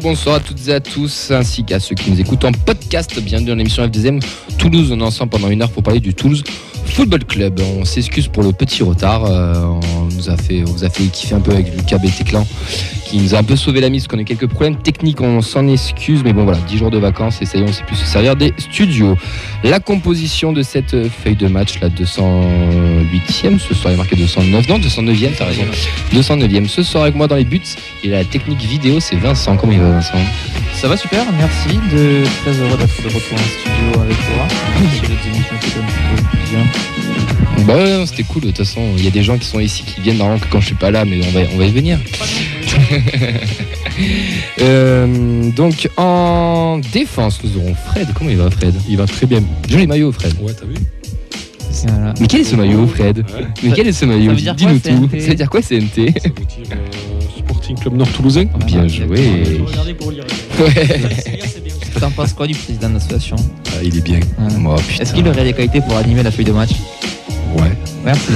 Bonsoir à toutes et à tous, ainsi qu'à ceux qui nous écoutent en podcast. Bienvenue dans l'émission FDM Toulouse. On est ensemble pendant une heure pour parler du Toulouse Football Club. On s'excuse pour le petit retard. Euh, on, nous a fait, on vous a fait kiffer un peu avec Lucas Bétéclan qui nous a un peu sauvé la mise parce qu'on a quelques problèmes techniques. On s'en excuse, mais bon voilà, 10 jours de vacances et ça y est, on sait plus se servir des studios. La composition de cette feuille de match, la 208e, ce soir il est marqué 209, non 209e, t'as raison. 209e. Ce soir avec moi dans les buts et la technique vidéo, c'est Vincent. Comment il va Vincent? Ça va super, merci. De... Très heureux d'être de retour en studio avec toi. Bah ouais, c'était cool. De toute façon, il y a des gens qui sont ici qui viennent normalement que quand je suis pas là, mais on va, on va y venir. Euh, donc en défense, nous aurons Fred. Comment il va, Fred? Il va très bien. Joli maillot, Fred. Ouais, t'as vu? Voilà. Mais quel est ce maillot, Fred? Ouais. Mais quel est ce maillot? Dis-nous tout. Ça veut dire quoi, CNT Ça veut dire euh, Sporting Club Nord Toulousain Bien joué. Regardez pour lire. Ouais. c'est bien. T'en penses quoi du président de l'association? Ah, Il est bien. Oh. Est-ce qu'il aurait les qualités pour animer la feuille de match? Ouais. Merci.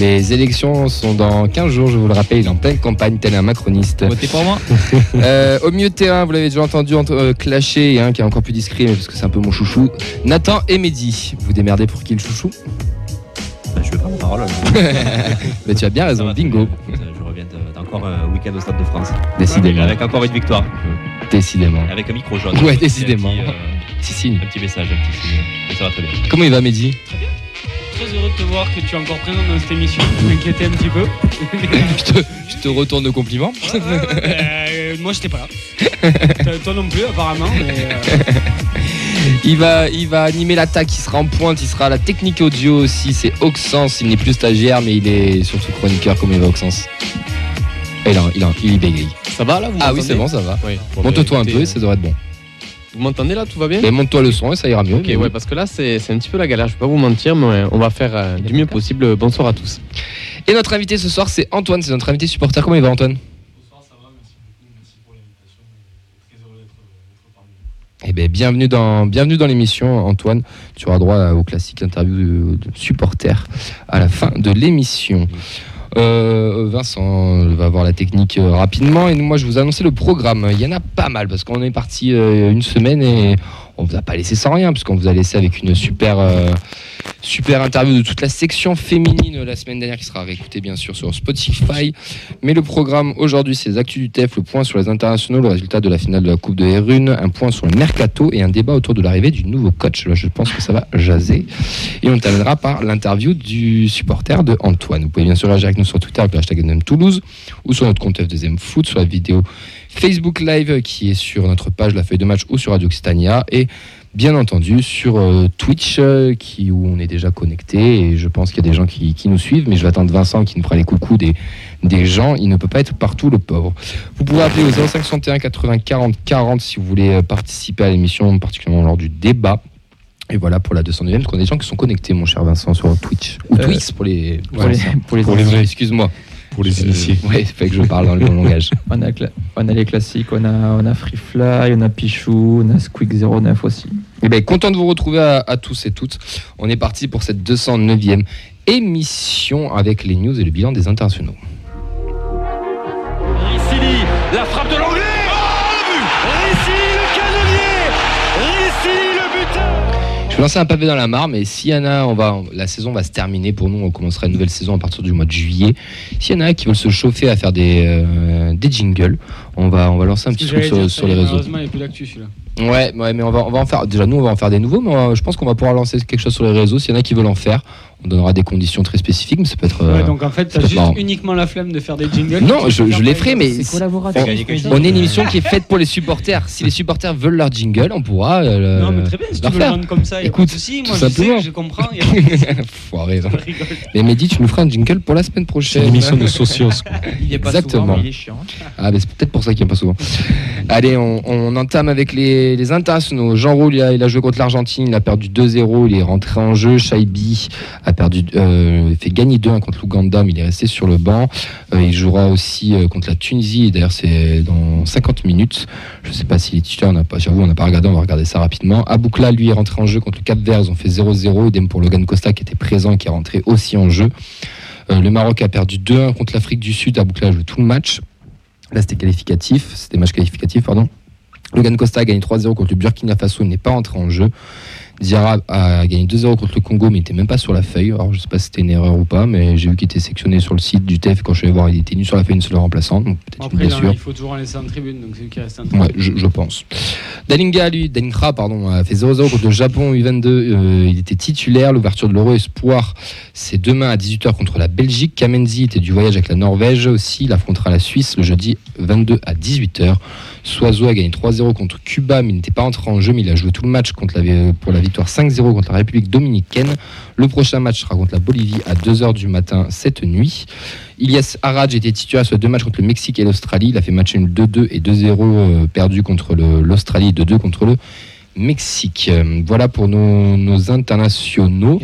Les élections sont dans 15 jours, je vous le rappelle, il est en pleine campagne, tel un macroniste. Votez pour moi Euh, au milieu de terrain, vous l'avez déjà entendu entre, euh, clasher, et un qui est encore plus discret, mais parce que c'est un peu mon chouchou. Nathan et Mehdi, vous démerdez pour qui le chouchou? Bah, je vais prendre la parole. Mais tu as bien raison, bingo. bien. Je reviens de- d'encore un week-end au Stade de France. Décidément, Avec encore une victoire. décidément. Avec un micro jaune. Ouais, Et un décidément. petit, euh, Si, si. Un petit message, un petit signe. Et ça va très bien. Comment il va, Mehdi? Très heureux de te voir que tu es encore présent dans cette émission. Je m'inquiétais un petit peu. je, te, je te retourne le compliment. Euh, moi, j'étais pas là. Toi- non plus, apparemment. mais, euh, Il va, il va animer l'attaque, il sera en pointe, il sera à la technique audio aussi. C'est Auxence, il n'est plus stagiaire, mais il est surtout chroniqueur. Comment il va, Auxence Et là, il, a- il bégaye. Ça va là vous Ah oui, c'est bon, ça va. Oui. Bon, Monte-toi bah, un peu, écoutez, ça devrait être bon. Vous m'entendez là, tout va bien Mais monte-toi le son et ça ira mieux. Ok, mais ouais, parce que là c'est c'est un petit peu la galère, je vais pas vous mentir, mais on va faire euh, du mieux possible. Bonsoir à tous. Et notre invité ce soir, c'est Antoine, c'est notre invité supporter. Comment il va, Antoine? Eh bien, bienvenue dans, bienvenue dans l'émission, Antoine. Tu auras droit au classique interview de, de supporter à la fin de l'émission. Euh, Vincent va voir la technique euh, rapidement et moi je vous annoncer le programme. Il y en a pas mal parce qu'on est parti euh, une semaine et on vous a pas laissé sans rien puisqu'on vous a laissé avec une super euh, super interview de toute la section féminine la semaine dernière qui sera réécoutée bien sûr sur Spotify. Mais le programme aujourd'hui, c'est les actus du TEF, le point sur les internationaux, le résultat de la finale de la Coupe de Herune, un point sur le mercato et un débat autour de l'arrivée du nouveau coach. Là, je pense que ça va jaser. Et on terminera par l'interview du supporter de Antoine. Vous pouvez bien sûr réagir avec nous sur Twitter avec le hashtag Toulouse ou sur notre compte F2M Foot, sur la vidéo Facebook Live qui est sur notre page La Feuille de Match ou sur Radio Occitania et bien entendu sur euh, Twitch euh, qui, où on est déjà connecté et je pense qu'il y a des gens qui, qui nous suivent mais je vais attendre Vincent qui nous fera les coucous des, des gens. Il ne peut pas être partout le pauvre. Vous pouvez appeler au 0561 80 40 40 si vous voulez euh, participer à l'émission particulièrement lors du débat. Et voilà pour la 209e parce qu'on a des gens qui sont connectés mon cher Vincent sur Twitch ou Euh, Twitch pour les pour, les, pour les Pour les vrais. excuse-moi Pour les Euh, initiés. ouais c'est fait que je parle dans le bon langage on, a, cla- on a les classiques, on a, on a Free Fly, on a Pichou, on a Squeak 09 aussi. Eh ben, content de vous retrouver à, à tous et toutes. On est parti pour cette 209e émission avec les news et le bilan des internationaux. Vais lancer un pavé dans la mare, mais s'il y en a, on va, la saison va se terminer pour nous. On commencera une nouvelle saison à partir du mois de juillet. S'il y en a qui veulent se chauffer à faire des, euh, des jingles, on va, on va lancer un petit truc sur, les réseaux. Malheureusement, il n'y a plus d'actu celui-là. Ouais, ouais, mais on va, on va en faire. Déjà, nous, on va en faire des nouveaux, mais je pense qu'on va pouvoir lancer quelque chose sur les réseaux. S'il y en a qui veulent en faire, on donnera des conditions très spécifiques, mais ça peut être. euh, Ouais, donc en fait, t'as c'est juste marrant. uniquement la flemme de faire des jingles. Non, je, je les ferai, mais si- chose. on est une émission qui est faite pour les supporters. Si les supporters veulent leur jingle, on pourra. euh, Non, mais très bien, si tu leur veux le faire. comme ça, Écoute, tout Moi, je sais, je comprends. y a. Foiré, rigole. Mais Mehdi, tu nous feras un jingle pour la semaine C'est prochaine. une émission de socios. quoi. Il est pas Exactement. souvent, mais il est chiant. Ah, mais c'est peut-être pour ça qu'il n'y a pas souvent. Allez, on, on entame avec les, les internationaux. Jean Roux, il a, il a joué contre l'Argentine, il a perdu 2-0, il est rentré en jeu. Shaibi a perdu, euh, fait gagner 2-1 contre l'Ouganda, mais il est resté sur le banc. Euh, il jouera aussi euh, contre la Tunisie, d'ailleurs, c'est dans 50 minutes. Je ne sais pas s'il est titulaire, on pas, j'avoue, on n'a pas regardé, on va regarder ça rapidement. Aboukla, lui, est rentré en jeu contre le Cap Vert, ils ont fait 0-0. Idem pour Logan Costa qui était présent et qui est rentré aussi en jeu. Le Maroc a perdu 2-1 contre l'Afrique du Sud. Aboukla a joué tout le match. Là, c'était qualificatif, c'était match qualificatif, pardon. Logan Costa a gagné 3-0 contre le Burkina Faso, il n'est pas entré en jeu. Diarra a gagné 2-0 contre le Congo, mais il n'était même pas sur la feuille. Alors, je sais pas si c'était une erreur ou pas, mais j'ai vu qu'il était sectionné sur le site du TEF. Quand je suis allé voir, il était nu sur la feuille, une seule remplaçante. Donc, peut-être une Après, là, blessure. il faut toujours en laisser en tribune, donc c'est lui qui reste en tribune. Ouais, je, je pense. Dalinga, lui, Dalinkra, pardon, a fait 0-0 contre le Japon U22. Euh, il était titulaire. L'ouverture de l'Euro Espoir, c'est demain à 18h contre la Belgique. Kamenzi était du voyage avec la Norvège aussi. Il affrontera la Suisse le jeudi 22 à 18h. Soiseau a gagné 3-0 contre Cuba, mais il n'était pas entré en jeu, mais il a joué tout le match contre la- pour la victoire 5-0 contre la République dominicaine. Le prochain match sera contre la Bolivie à 2h du matin cette nuit. Ilyes Haraj était titulaire sur deux matchs contre le Mexique et l'Australie. Il a fait match nul 2-2 et 2-0 euh, perdu contre l'Australie et 2-2 contre le Mexique. Euh, Voilà pour nos, internationaux.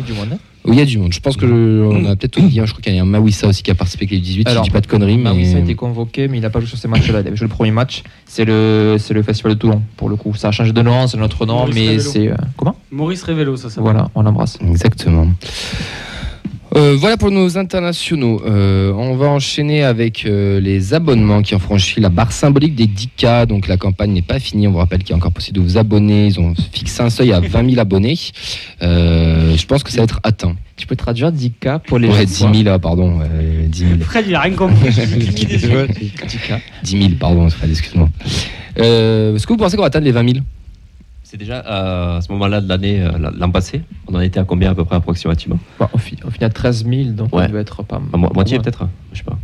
Oh, Il y a du monde. Je pense que je- on a peut-être oublié. un. Je crois qu'il y a un Mawissa aussi qui a participé avec les 18. Alors, je dis pas de conneries, mais oui, a été convoqué, mais il n'a pas joué sur ces matchs-là. Il avait joué le premier match. C'est le, c'est le Festival de Toulon, pour le coup. Ça a changé de nom, c'est notre nom, Maurice mais c'est. euh, comment? Maurice Révélo, ça s'appelle. Voilà, on l'embrasse. Exactement. Euh, voilà pour nos internationaux. Euh, on va enchaîner avec euh, les abonnements qui ont franchi la barre symbolique des 10K. Donc la campagne n'est pas finie. On vous rappelle qu'il est encore possible de vous abonner. Ils ont fixé un seuil à 20 000 abonnés. Euh, je pense que ça va être atteint. Tu peux traduire 10K pour les Ouais, gens 10 000, là, pardon. euh, 10 000. Fred, il a rien compris. Je vais cliquer dessus. 10K. 10 000, pardon, Fred, excuse-moi. Euh, Est-ce que vous pensez qu'on va atteindre les 20 000 C'est déjà euh, à ce moment-là de l'année, euh, l'an passé, on en était à combien à peu près approximativement? Bah, au, fi- au final, 13 000, donc Ouais. on doit être pas À mo- moitié peut-être hein, Je sais pas.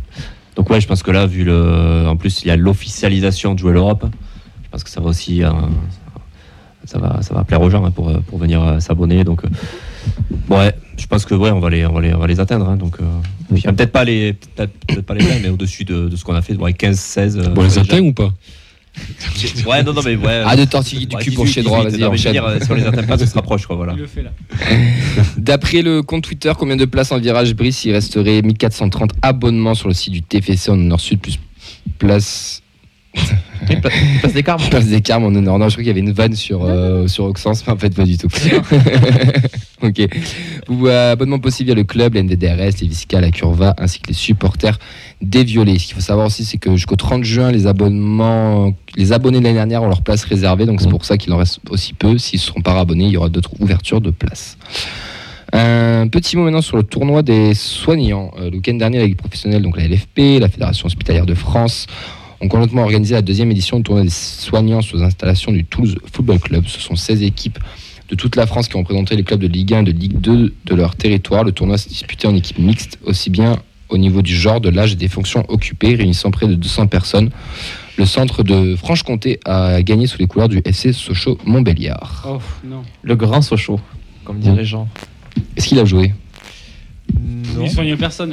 Donc ouais, je pense que là, vu le, en plus il y a l'officialisation de jouer l'Europe, je pense que ça va aussi, euh, ça va, ça va plaire aux gens hein, pour, pour venir euh, s'abonner. Donc euh, ouais, je pense que ouais, on va les, on va les, on va les atteindre. hein, donc euh, Oui. peut-être pas les, peut-être peut-être pas les 20, mais au-dessus de, de ce qu'on a fait, ouais, 15, 16. euh, Bon, on les atteint ou pas? Ouais, non, non, mais ouais. Ah, de tortiller du ouais, cul pour 18, chez droit, 18, vas-y, enchaîne. dire, si on les atteint pas, ça se rapproche, quoi, voilà. Il le fait là. D'après le compte Twitter, combien de places en virage Brice Il resterait 1430 abonnements sur le site du TFC en Nord-Sud, plus place. Place des carmes. Place des Carmes en honneur. Non, je crois qu'il y avait une vanne sur, euh, sur Auxence, mais en fait, pas du tout. ok. Vous, euh, abonnement possible via le club, NVDRS, les Visca, la Curva, ainsi que les supporters des Violets. Ce qu'il faut savoir aussi, c'est que jusqu'au 30 juin, les abonnements, les abonnés de l'année dernière ont leur place réservée, donc c'est pour ça qu'il en reste aussi peu. S'ils ne seront pas abonnés, il y aura d'autres ouvertures de places. Un petit mot maintenant sur le tournoi des soignants. Euh, le week-end dernier, la Ligue professionnelle, donc la LFP, la Fédération hospitalière de France, ont complètement organisé la deuxième édition du tournoi des soignants sur les installations du Toulouse Football Club. Ce sont 16 équipes de toute la France qui ont représenté les clubs de Ligue 1 et de Ligue 2 de leur territoire. Le tournoi s'est disputé en équipe mixte, aussi bien au niveau du genre, de l'âge et des fonctions occupées, réunissant près de 200 personnes. Le centre de Franche-Comté a gagné sous les couleurs du FC Sochaux-Montbéliard. Oh non. Le grand Sochaux, comme dirait Jean. Est-ce qu'il a joué? Non. Il soigne personne.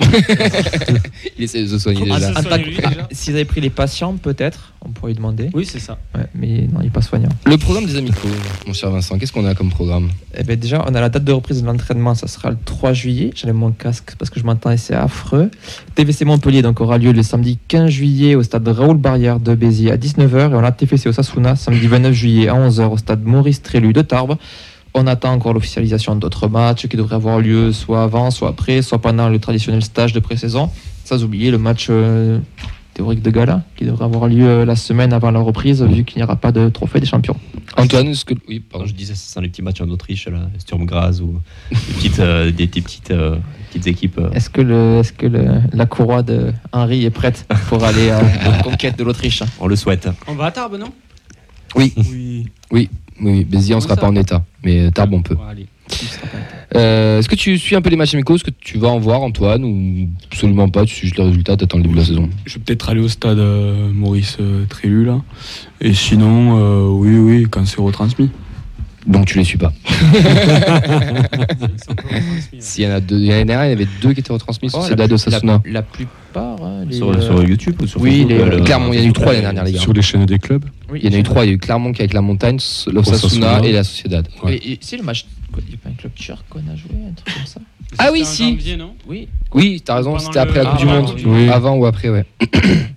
Il essaie de se soigner Ah, déjà. soigne lui, déjà. S'ils avaient pris les patients, peut-être, on pourrait lui demander. Oui, c'est ça. Ouais, mais non, il n'est pas soignant. Le programme des amicaux, mon cher Vincent, qu'est-ce qu'on a comme programme Eh ben déjà, on a la date de reprise de l'entraînement, ça sera le 3 juillet. J'enlève mon casque parce que je m'entends et c'est affreux. TVC Montpellier donc aura lieu le samedi 15 juillet au stade Raoul Barrière de Béziers à 19h et on a TFC Osasuna samedi 29 juillet à 11h au stade Maurice Trélu de Tarbes. On attend encore l'officialisation d'autres matchs qui devraient avoir lieu soit avant, soit après, soit pendant le traditionnel stage de pré-saison. Sans oublier le match euh, théorique de gala qui devrait avoir lieu euh, la semaine avant la reprise vu qu'il n'y aura pas de trophée des champions. Antoine, est-ce que. Oui, Pardon, je disais, ça sent les petits matchs en Autriche, là, Sturm Graz ou des petites, euh, des, des petites, euh, petites équipes. euh. Est-ce que, le, est-ce que le- la courroie de Henri est prête pour aller à la conquête de l'Autriche? On le souhaite. On va à Tarbes, non? Oui, Oui. oui, Béziers, on sera pas en état, mais Tarbes, on peut. Euh, est-ce que tu suis un peu les matchs amicaux? Est-ce que tu vas en voir, Antoine Ou absolument pas? Tu suis juste les résultats, t'attends le début de la saison Je vais peut-être aller au stade euh, Maurice euh, Trélu là. Et sinon, euh, oui, oui, quand c'est retransmis. Donc tu les suis pas. S'il y en a deux, il y en a il y avait deux qui étaient retransmis sur Oh, Sociedad de Sasuna. La, la plupart. hein, les, Sur, euh, sur YouTube ou sur oui, euh, le- Clermont, il y en a eu trois l'année dernière, les gars. Sur les chaînes des clubs oui, Il y en a eu trois. Il y a eu Clermont qui avec la montagne, l'Osasuna Osasuna. et la Sociedad. Ouais. Et, et c'est le match. Il n'y a pas un club turc qu'on a joué, un truc comme ça? Ah oui, si. janvier, non Oui. Oui, t'as raison, c'était après le- la Coupe Ah, du ouais, Monde. oui. Avant ou après, ouais.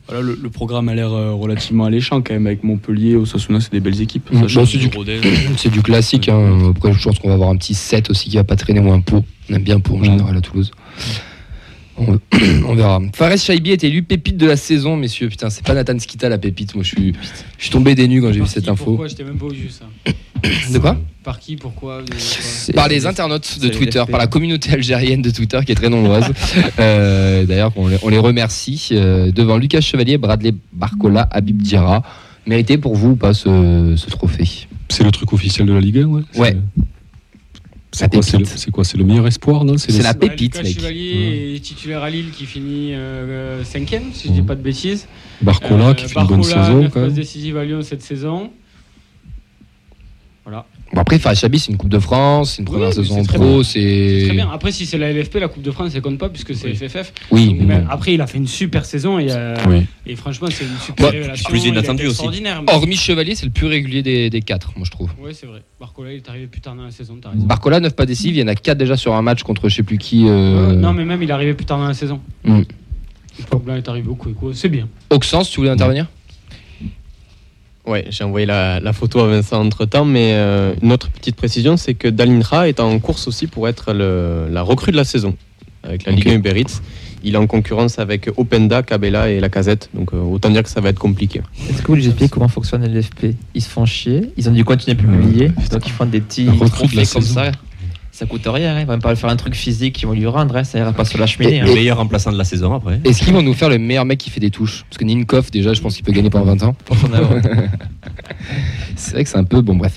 Voilà, le, le programme a l'air euh, relativement alléchant quand même avec Montpellier, Osasuna, c'est des belles équipes. Change Bon, c'est du- Rodez. C'est du classique. Hein. Après, je pense qu'on va avoir un petit set aussi qui va pas traîner ou un pot. On aime bien pot en général à Toulouse. On, on verra. Fares Shaibi est élu pépite de la saison, messieurs. Putain, c'est pas Nathan Skita la pépite. Moi, je suis, je suis tombé des nues quand j'ai vu cette info. Pourquoi J'étais même pas au jus ça. De quoi? Par qui Pourquoi Par les internautes de Twitter, par la communauté algérienne de Twitter qui est très nombreuse. Euh, D'ailleurs, on, les- on les remercie. Euh, devant Lucas Chevalier, Bradley Barcola, Habib Diarra. Mérité pour vous ou pas ce, ce trophée? C'est le truc officiel de la Ligue 1, ouais. Ouais. C'est quoi, c'est le, pépite. c'est quoi C'est le meilleur espoir, non? C'est la pépite, Lucas mec. Chevalier est titulaire à Lille qui finit 5ème, si je dis Mhm. pas de bêtises. Barcola Euh, qui fait une bonne Barcola, saison, même. décisives à Lyon cette saison. Bon, après, Fares Shaibi, c'est une Coupe de France, c'est une Oui, première saison pro. C'est Très bien. Après, si c'est la LFP, la Coupe de France, ça compte pas puisque c'est FFF. Oui, Donc, mais bon. Après, il a fait une super saison et, euh, Oui. et franchement, c'est une super Bah, révélation. plus inattendu aussi. extraordinaire. mais- Hormis Chevalier, c'est le plus régulier des, des quatre, moi je trouve. Ouais, c'est vrai. Barcola, il est arrivé plus tard dans la saison. Raison. Barcola, 9 pas décisives, il y en a 4 déjà sur un match contre je sais plus qui. euh, Non, mais même, il est arrivé plus tard dans la saison. Mm. Est arrivé au coup et coup. C'est bien. Auxence, tu voulais intervenir? Ouais, j'ai envoyé la, la photo à Vincent entre temps, mais euh, une autre petite précision, c'est que Dalinra est en course aussi pour être le- la recrue de la saison avec la. Ligue 1 Uber Eats. Il est en concurrence avec Openda, Cabela et la Casette, donc euh, autant dire que ça va être compliqué. Est-ce que vous voulez expliquer comment fonctionne l'FP Ils se font chier, ils ont dû continuer à publier, donc ils font des petits trophées comme saison. ça. Ça coûte rien, hein. ils vont même pas faire un truc physique qu'ils vont lui rendre, hein. ça ira pas sur la cheminée. hein. Le meilleur remplaçant de la saison après. Est-ce qu'ils vont nous faire le meilleur mec qui fait des touches? Parce que Ninkov, déjà, je pense qu'il peut gagner pendant 20 ans. C'est vrai que c'est un peu bon, bref.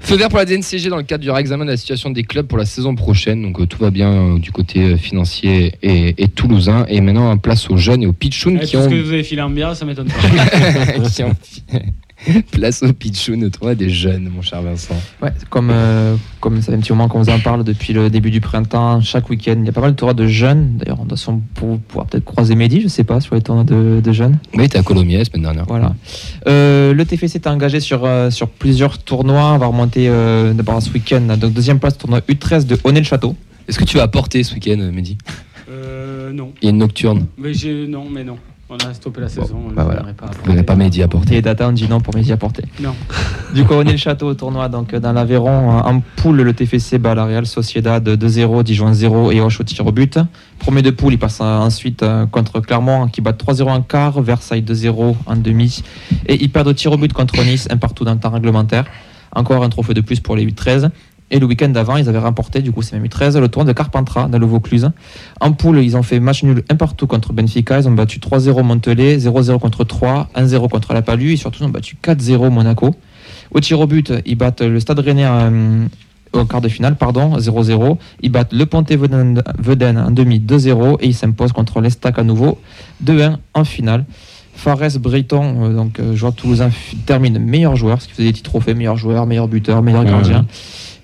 Feu vert pour la DNCG dans le cadre du réexamen de la situation des clubs pour la saison prochaine. Donc euh, tout va bien euh, du côté euh, financier et, et toulousain. Et maintenant, en place aux jeunes et aux pitchouns Eh, qui ont, que vous avez filé en bière, ça m'étonne pas. qui ont place au tournoi des jeunes, mon cher Vincent. Ouais, comme, euh, comme ça fait un petit moment qu'on vous en parle depuis le début du printemps, chaque week-end, il y a pas mal de tournois de jeunes. D'ailleurs, on doit pour- pouvoir peut-être croiser Mehdi, je sais pas, sur les tournois de, de jeunes. Oui, t'es à Colomiers la semaine dernière. Voilà. Euh, le TFC est engagé sur, euh, sur plusieurs tournois. On va remonter euh, d'abord ce week-end. Donc, deuxième place, tournoi U13 de Honnay-le-Château. Est-ce que tu vas apporter ce week-end, Mehdi? Euh, non. Il y a une nocturne. Mais non, mais non. On a stoppé la saison. bah voilà. viendrai pas Vous n'avez pas Mehdi à apporter. Et Data, on dit non pour Mehdi apporter. Non. Du coup, Honnay-le-Château au tournoi. Donc, euh, dans l'Aveyron, euh, en poule, le TFC bat la Real Sociedad 2-0, Dijon 0 et Hoche au tir au but. Premier de poule, il passe euh, ensuite contre Clermont qui bat 3-0 en quart, Versailles 2-0 en demi. Et ils perdent au tir au but contre Nice, un partout dans le temps réglementaire. Encore un trophée de plus pour les U13. Et le week-end d'avant, ils avaient remporté, du coup, c'est même U13, le tournoi de Carpentras dans le Vaucluse. En poule, ils ont fait match nul un partout contre Benfica. Ils ont battu 3-0 Montelé, 0-0 contre 3, 1-0 contre la Palue et surtout ils ont battu 4-0 Monaco. Au tir au but, ils battent le Stade Rennais euh, au quart de finale, pardon, 0-0. Ils battent le Ponte Veden Veden en demi 2-0 et ils s'imposent contre l'Estac à nouveau 2-1 en finale. Fares Breton, euh, donc euh, joueur toulousain, termine meilleur joueur, ce qui faisait des petits trophées, meilleur joueur, meilleur buteur, meilleur Ouais, gardien.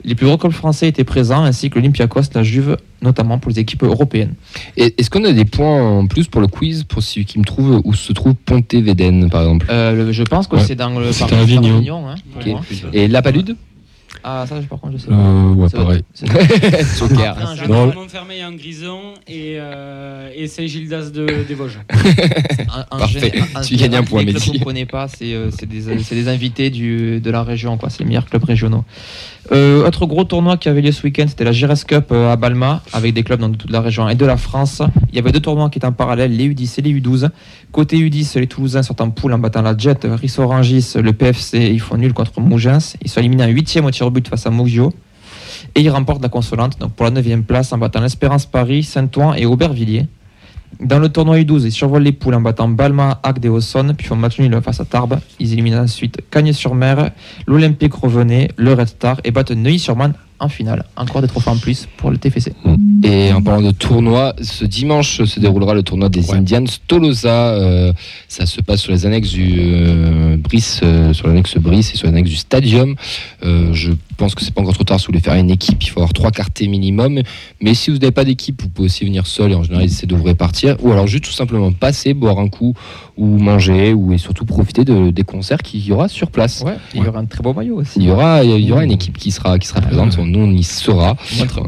Les plus gros clubs français étaient présents, ainsi que l'Olympiakos, la Juve, notamment pour les équipes européennes. Et Est-ce qu'on a des points en plus pour le quiz pour celui qui me trouve où se trouve Ponte Veden, par exemple? Euh, le- je pense que Ouais. c'est dans le C'était par- à Avignon. Avignon, hein, pour Ok. moi. Et La Palude? Ah, ça, par contre, je sais. Euh, ouais, C'est- pareil. c'est- Joker. Ah, J'ai. Montfermeil en Grison et, euh, et Saint-Gildas de, des Vosges. Parfait. gé- en Tu gagnes un point, Mehdi. ne connaît pas, c'est euh, c'est des, c'est des invités du, de la région, quoi. C'est les meilleurs clubs régionaux. Euh, autre gros tournoi qui avait lieu ce week-end, c'était la Gires Cup euh, à Balma, avec des clubs dans toute la région et de la France. Il y avait deux tournois qui étaient en parallèle, les U10 et les U12. Côté U10, les Toulousains sont en poule en battant la Jet, Rissorangis, le PFC, ils font nul contre Mougins. Ils sont éliminés en huitième au tir au but face à Mougio. Et ils remportent la consolante pour la 9 place en battant l'Espérance Paris, Saint-Ouen et Aubervilliers. Dans le tournoi U12, ils survolent les poules en battant Balma, Agde et puis font match nul face à Tarbes. Ils éliminent ensuite Cagnes-sur-Mer, l'Olympique Revenait, le Red Star et battent Neuilly-sur-Marne en finale. Encore des trophées en plus pour le TFC. Et en parlant de tournoi, ce dimanche se déroulera le tournoi des Ouais. Indians Tolosa. Euh, ça se passe sur les annexes du euh, Brice, euh, sur l'annexe Brice et sur l'annexe du Stadium. Euh, je pense que c'est pas encore trop tard si vous voulez faire une équipe. Il faut avoir trois quartiers minimum. Mais si vous n'avez pas d'équipe, vous pouvez aussi venir seul et en général, c'est de vous répartir. Ou alors juste tout simplement passer, boire un coup ou manger ou et surtout profiter de, des concerts qu'il y aura sur place. Ouais, il y aura un très beau maillot aussi. Il y aura, il y aura une équipe qui sera, qui sera présente. Nous, on y sera.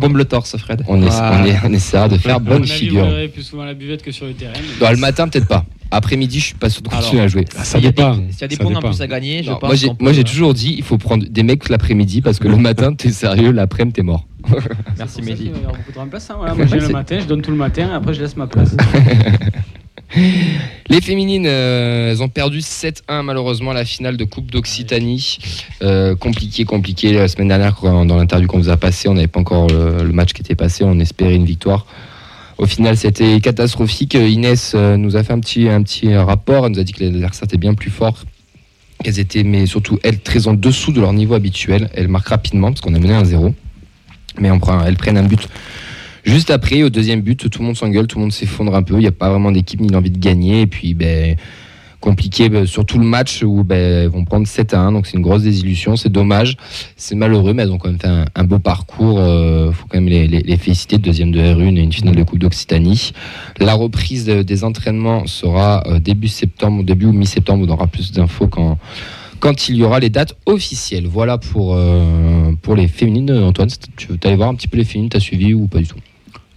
Bombe le torse, Fred. On, essa- Ah. on, est- on essaiera de faire À bonne avis, figure. Vous plus souvent la buvette que sur le terrain. mais- Dans le matin, peut-être pas. Après-midi, je suis pas sûr de continuer à jouer. Ah, ça S'il y a dépend. des- S'il y a des points en plus à gagner, je Non, pense. moi, j'ai, j'ai toujours dit, il faut prendre des mecs l'après-midi parce que le matin, t'es sérieux, l'après-midi, t'es mort. Merci Mehdi. va y avoir beaucoup de remplaçants. Voilà, moi, C'est- le matin, je donne tout le matin, et après, je laisse ma place. Les féminines, euh, elles ont perdu 7-1 malheureusement à la finale de Coupe d'Occitanie. Euh, compliqué, compliqué. La semaine dernière, dans l'interview qu'on vous a passé, on n'avait pas encore le, match qui était passé. On espérait une victoire. Au final, c'était catastrophique. Inès euh, nous a fait un petit, rapport. Elle nous a dit que les adversaires étaient bien plus forts. Qu'elles étaient, mais surtout, elles, très en dessous de leur niveau habituel. Elles marquent rapidement parce qu'on a mené un 0 Mais elles prennent un but Juste après, au deuxième but, tout le monde s'engueule, tout le monde s'effondre un peu. Il n'y a pas vraiment d'équipe ni d'envie de gagner. Et puis, ben, compliqué ben, sur tout le match où ben, vont prendre 7 à 1. Donc, c'est une grosse désillusion. C'est dommage. C'est malheureux, mais elles ont quand même fait un, beau parcours. Il faut quand même les, féliciter. Deuxième de R1 et une finale de Coupe d'Occitanie. La reprise de- des entraînements sera euh, début septembre, début ou mi-septembre. On aura plus d'infos quand. Quand il y aura les dates officielles. Voilà pour, euh, pour les féminines. Antoine, tu veux aller voir un petit peu les féminines? T'as suivi ou pas du tout?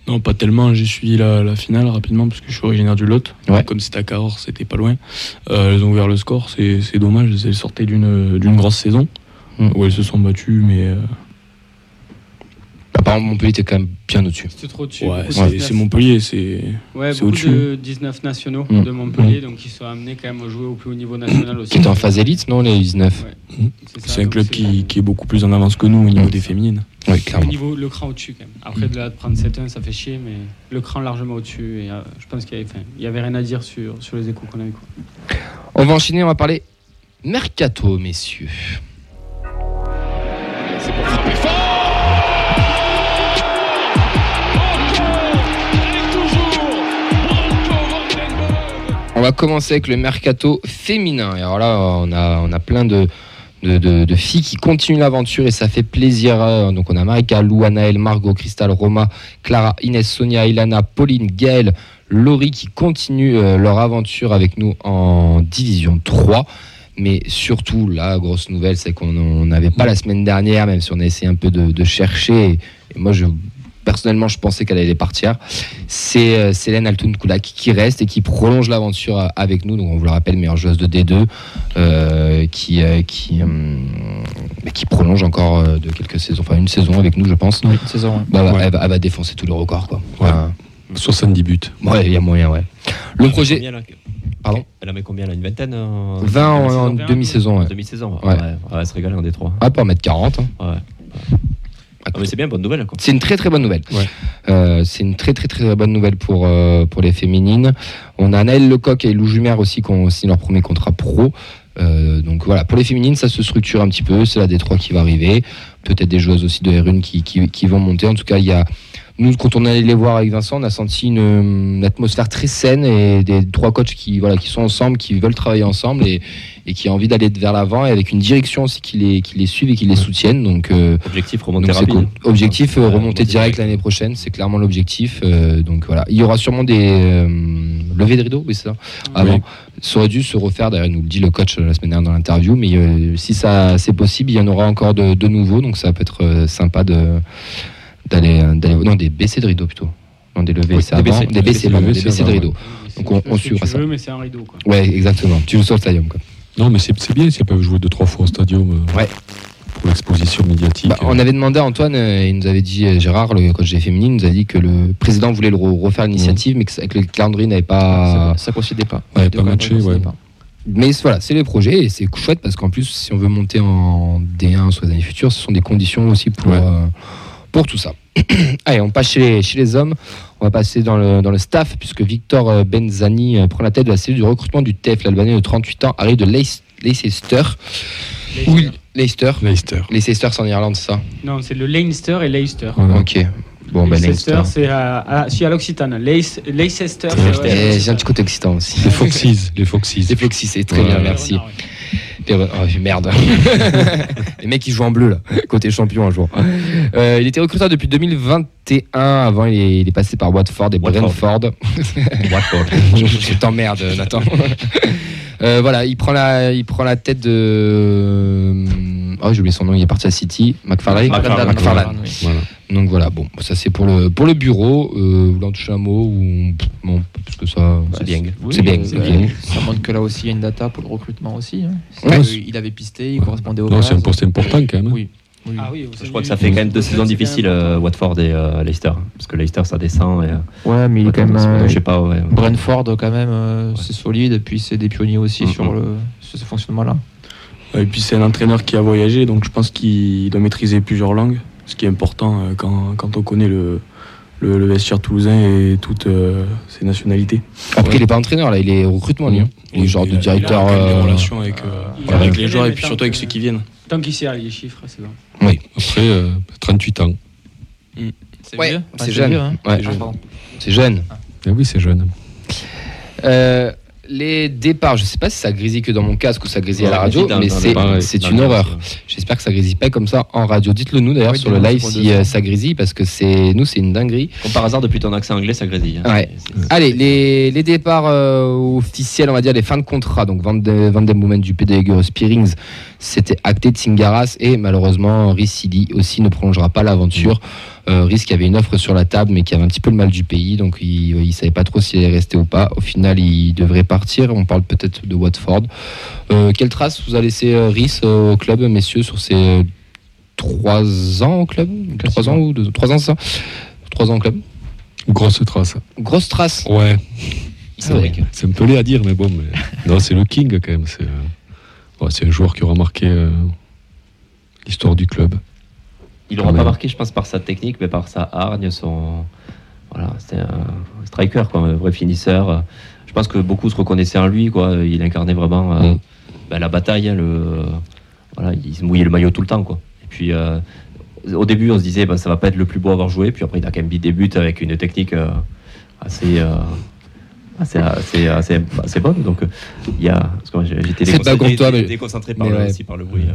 Non, pas tellement. J'ai suivi la, la finale rapidement parce que je suis originaire du Lot. Ouais. Comme c'était à Cahors, c'était pas loin. Euh, elles ont ouvert le score. C'est c'est dommage. Elles sortaient d'une d'une grosse saison Mm. où elles se sont battues, mais euh, Par exemple, Montpellier était quand même bien au-dessus. C'était trop dessus. ouais, beaucoup de c'est 19. c'est Montpellier. C'est Ouais, c'est beaucoup au-dessus. de 19 nationaux Mm. de Montpellier, donc qui sont amenés quand même à jouer au plus haut niveau national aussi. Qui était en phase élite, non, les 19 Ouais, c'est un club c'est- qui, qui est beaucoup plus en avance que nous au niveau des féminines. Oui, Le niveau, le cran au-dessus quand même. Après, de là, de prendre 7-1, ça fait chier, mais le cran largement au-dessus. Et euh, je pense qu'il y, avait- enfin, il y avait rien à dire sur, sur les échos qu'on a eu. quoi. On va enchaîner, on va parler Mercato, messieurs. C'est pour frapper fort On va commencer avec le Mercato féminin. Et alors là, on a, on a plein de, de, filles qui continuent l'aventure et ça fait plaisir. euh, Donc on a Marika, Lou, Anaël, Margot, Cristal, Roma, Clara, Inès, Sonia, Ilana, Pauline, Gaëlle, Laurie qui continuent euh, leur aventure avec nous en Division 3. Mais surtout, la grosse nouvelle, c'est qu'on on n'avait pas la semaine dernière, même si on a essayé un peu de, de chercher. Et moi, je, personnellement, je pensais qu'elle allait partir. C'est euh, Célène Altoun-Koulak qui reste et qui prolonge l'aventure euh, avec nous. Donc, on vous le rappelle, meilleure joueuse de D2, euh, qui, euh, qui, euh, qui prolonge encore euh, de quelques saisons, enfin une saison avec nous, je pense. Oui, saison. Bah, Ouais. elle, va, elle va défoncer tous les records, quoi. Ouais. Enfin, 70 buts. ouais, il y a moyen, ouais. Le Elle projet, combien, là Pardon Elle a mis combien là Une vingtaine euh, 20 en, en Vingt, demi-saison, ouais. Demi-saison Ouais. ouais. Ouais, ouais, elle se régale en Détroit. Ah, pas en mettre 40. hein. Ouais. Ah, mais c'est bien, bonne nouvelle. Quoi. C'est une très très bonne nouvelle. Ouais. Euh, c'est une très très très bonne nouvelle pour, euh, pour les féminines. On a Naël Lecoq et Lou Jumer aussi qui ont signé leur premier contrat pro. Euh, donc voilà, pour les féminines, ça se structure un petit peu. C'est la D3 qui va arriver. Peut-être des joueuses aussi de R1 qui, qui, qui vont monter. En tout cas, il y a. Nous, quand on allait les voir avec Vincent, on a senti une, une atmosphère très saine et des trois coachs qui, voilà, qui sont ensemble, qui veulent travailler ensemble et, et qui ont envie d'aller vers l'avant et avec une direction aussi qui les, qui les suivent et qui les soutiennent. Donc, euh, Objectif remonter donc rapide. Objectif euh, remonter direct l'année prochaine, c'est clairement l'objectif. euh, donc voilà, il y aura sûrement des euh, levées de rideau, oui c'est ça. Avant, Oui. ça aurait dû se refaire. D'ailleurs, il nous le dit le coach euh, la semaine dernière dans l'interview, mais euh, si ça c'est possible, il y en aura encore de, de nouveaux, donc ça peut être euh, sympa de d'aller euh, d'aller non des baissées de rideau plutôt. Non des levées, Oui, c'est des avant, des de rideau. C'est- Donc on- on suivra ça. veux, mais c'est un rideau. Quoi. Ouais, exactement. Tu joues sur le stadium quoi. Non, mais c'est c'est bien si elles peuvent jouer deux, trois fois au stadium. euh, Ouais. Pour l'exposition médiatique. Bah, on avait demandé à Antoine, euh, il nous avait dit, euh, Gérard, le coach des féminines, nous a dit que le président voulait le re- refaire l'initiative, mais que, que le calendrier n'avait pas. Ça, ça coïncidait pas. Ouais, pas matché, ouais. pas. Mais voilà, c'est les projets et c'est chouette parce qu'en plus, si on veut monter en D1 sur les années futures, ce sont des conditions aussi pour, Ouais. euh, pour tout ça. Allez, on passe chez les, chez les hommes. On va passer dans le, dans le staff puisque Victor euh, Benzani euh, prend la tête de la cellule du recrutement du TEF. L'Albanais de 38 ans arrive de Leic- Leicester. Leicester. Leicester. Leicester, c'est en Irlande, c'est ça Non, c'est le Leinster et Leicester. Voilà. Ok. Bon, ben Leicester, c'est à, à, si, à l'Occitane. Leic- Leicester, c'est Eh, ouais, J'ai un petit côté excitant aussi. Les Foxes. Les Foxes. Les Foxy, c'est très Ouais. bien, merci. renard, ouais. Oh, merde. les mecs, ils jouent en bleu, là, côté champion un jour. Euh, il était recruteur depuis 2021. Avant, il est, il est passé par Watford et. Brentford. Watford. je je t'emmerde, Nathan. Euh, voilà, il prend la, il prend la tête de. Oh, j'ai oublié son nom, il est parti à City. McFarlane. McFarlane. McFarlane. oui. Voilà. Donc voilà, bon, ça c'est pour le, pour le bureau. Euh, vous voulez en toucher un mot ou. Bon, parce que ça. C'est bien. Oui, C'est bien. Ça montre que là aussi, il y a une data pour le recrutement aussi. hein. Ouais. Il avait pisté, il correspondait au Non, c'est un poste important quand même. hein. Oui. Ah oui, Je crois que ça fait quand même deux saisons difficiles, euh, Watford et euh, Leicester. Parce que Leicester, ça descend. Et, euh, Ouais, mais il est quand même. Euh, je sais pas, ouais. Brentford, quand même, euh, c'est solide. Et puis, c'est des pionniers aussi sur, le, sur ce fonctionnement-là. Et puis c'est un entraîneur qui a voyagé, donc je pense qu'il doit maîtriser plusieurs langues, ce qui est important euh, quand, quand on connaît le, le, le vestiaire toulousain et toutes euh, ses nationalités. Après, il est pas entraîneur là, il est au recrutement lui. hein. Il est genre Il de directeur. il a des euh, relations avec, euh, avec les joueurs et puis surtout avec ceux qui viennent. Tant qu'il sait les chiffres, c'est bon. Oui, Après, euh, 38 ans. C'est Ouais, vieux? c'est jeune. hein. Ouais. Ah, c'est jeune. Oui, c'est jeune. Les départs, je sais pas si ça grésille que dans mon casque ou ça grésille à la radio, mais c'est une horreur. J'espère que ça grésille pas comme ça en radio. Dites-le nous d'ailleurs Oui, sur le live si euh, ça grésille parce que c'est nous c'est une dinguerie. Comme par hasard, depuis ton accent anglais, ça grésille. hein. Ouais. Allez, les, les départs euh, officiels, on va dire les fins de contrat. Donc Van, de, Van Den Boomen du PDG Spearings, c'était acté de Singaras et malheureusement Ricci aussi ne prolongera pas l'aventure. Euh, Rhys qui avait une offre sur la table mais qui avait un petit peu le mal du pays, donc il ne savait pas trop s'il allait rester ou pas. Au final, il devrait partir. On parle peut-être de Watford. Euh, quelle trace vous a laissé euh, Rhys euh, au club, messieurs, sur ces euh, trois ans au club? Trois ans ou deux, trois ans, c'est ça? Trois ans au club? Grosse trace. Grosse trace. Ouais. Historique. C'est un peu laid à dire, mais bon. Mais... Non, c'est le King quand même. C'est c'est un joueur qui aura marqué euh, l'histoire du club. Il n'aura pas marqué, je pense, par sa technique, mais par sa hargne, son. Voilà, c'était un striker, quoi, un vrai finisseur. Je pense que beaucoup se reconnaissaient en lui, quoi. Il incarnait vraiment euh, Mm. ben, la bataille, hein, le. Voilà, il se mouillait le maillot tout le temps, quoi. Et puis, euh, au début, on se disait, ben, ça va pas être le plus beau à avoir joué. Puis après, il a quand même mis des buts avec une technique assez. Euh, assez, assez, assez, assez bonne. Donc, euh, il y a. J'étais C'est pas contre toi, mais- déconcentré par mais le, ouais. aussi par le bruit. euh.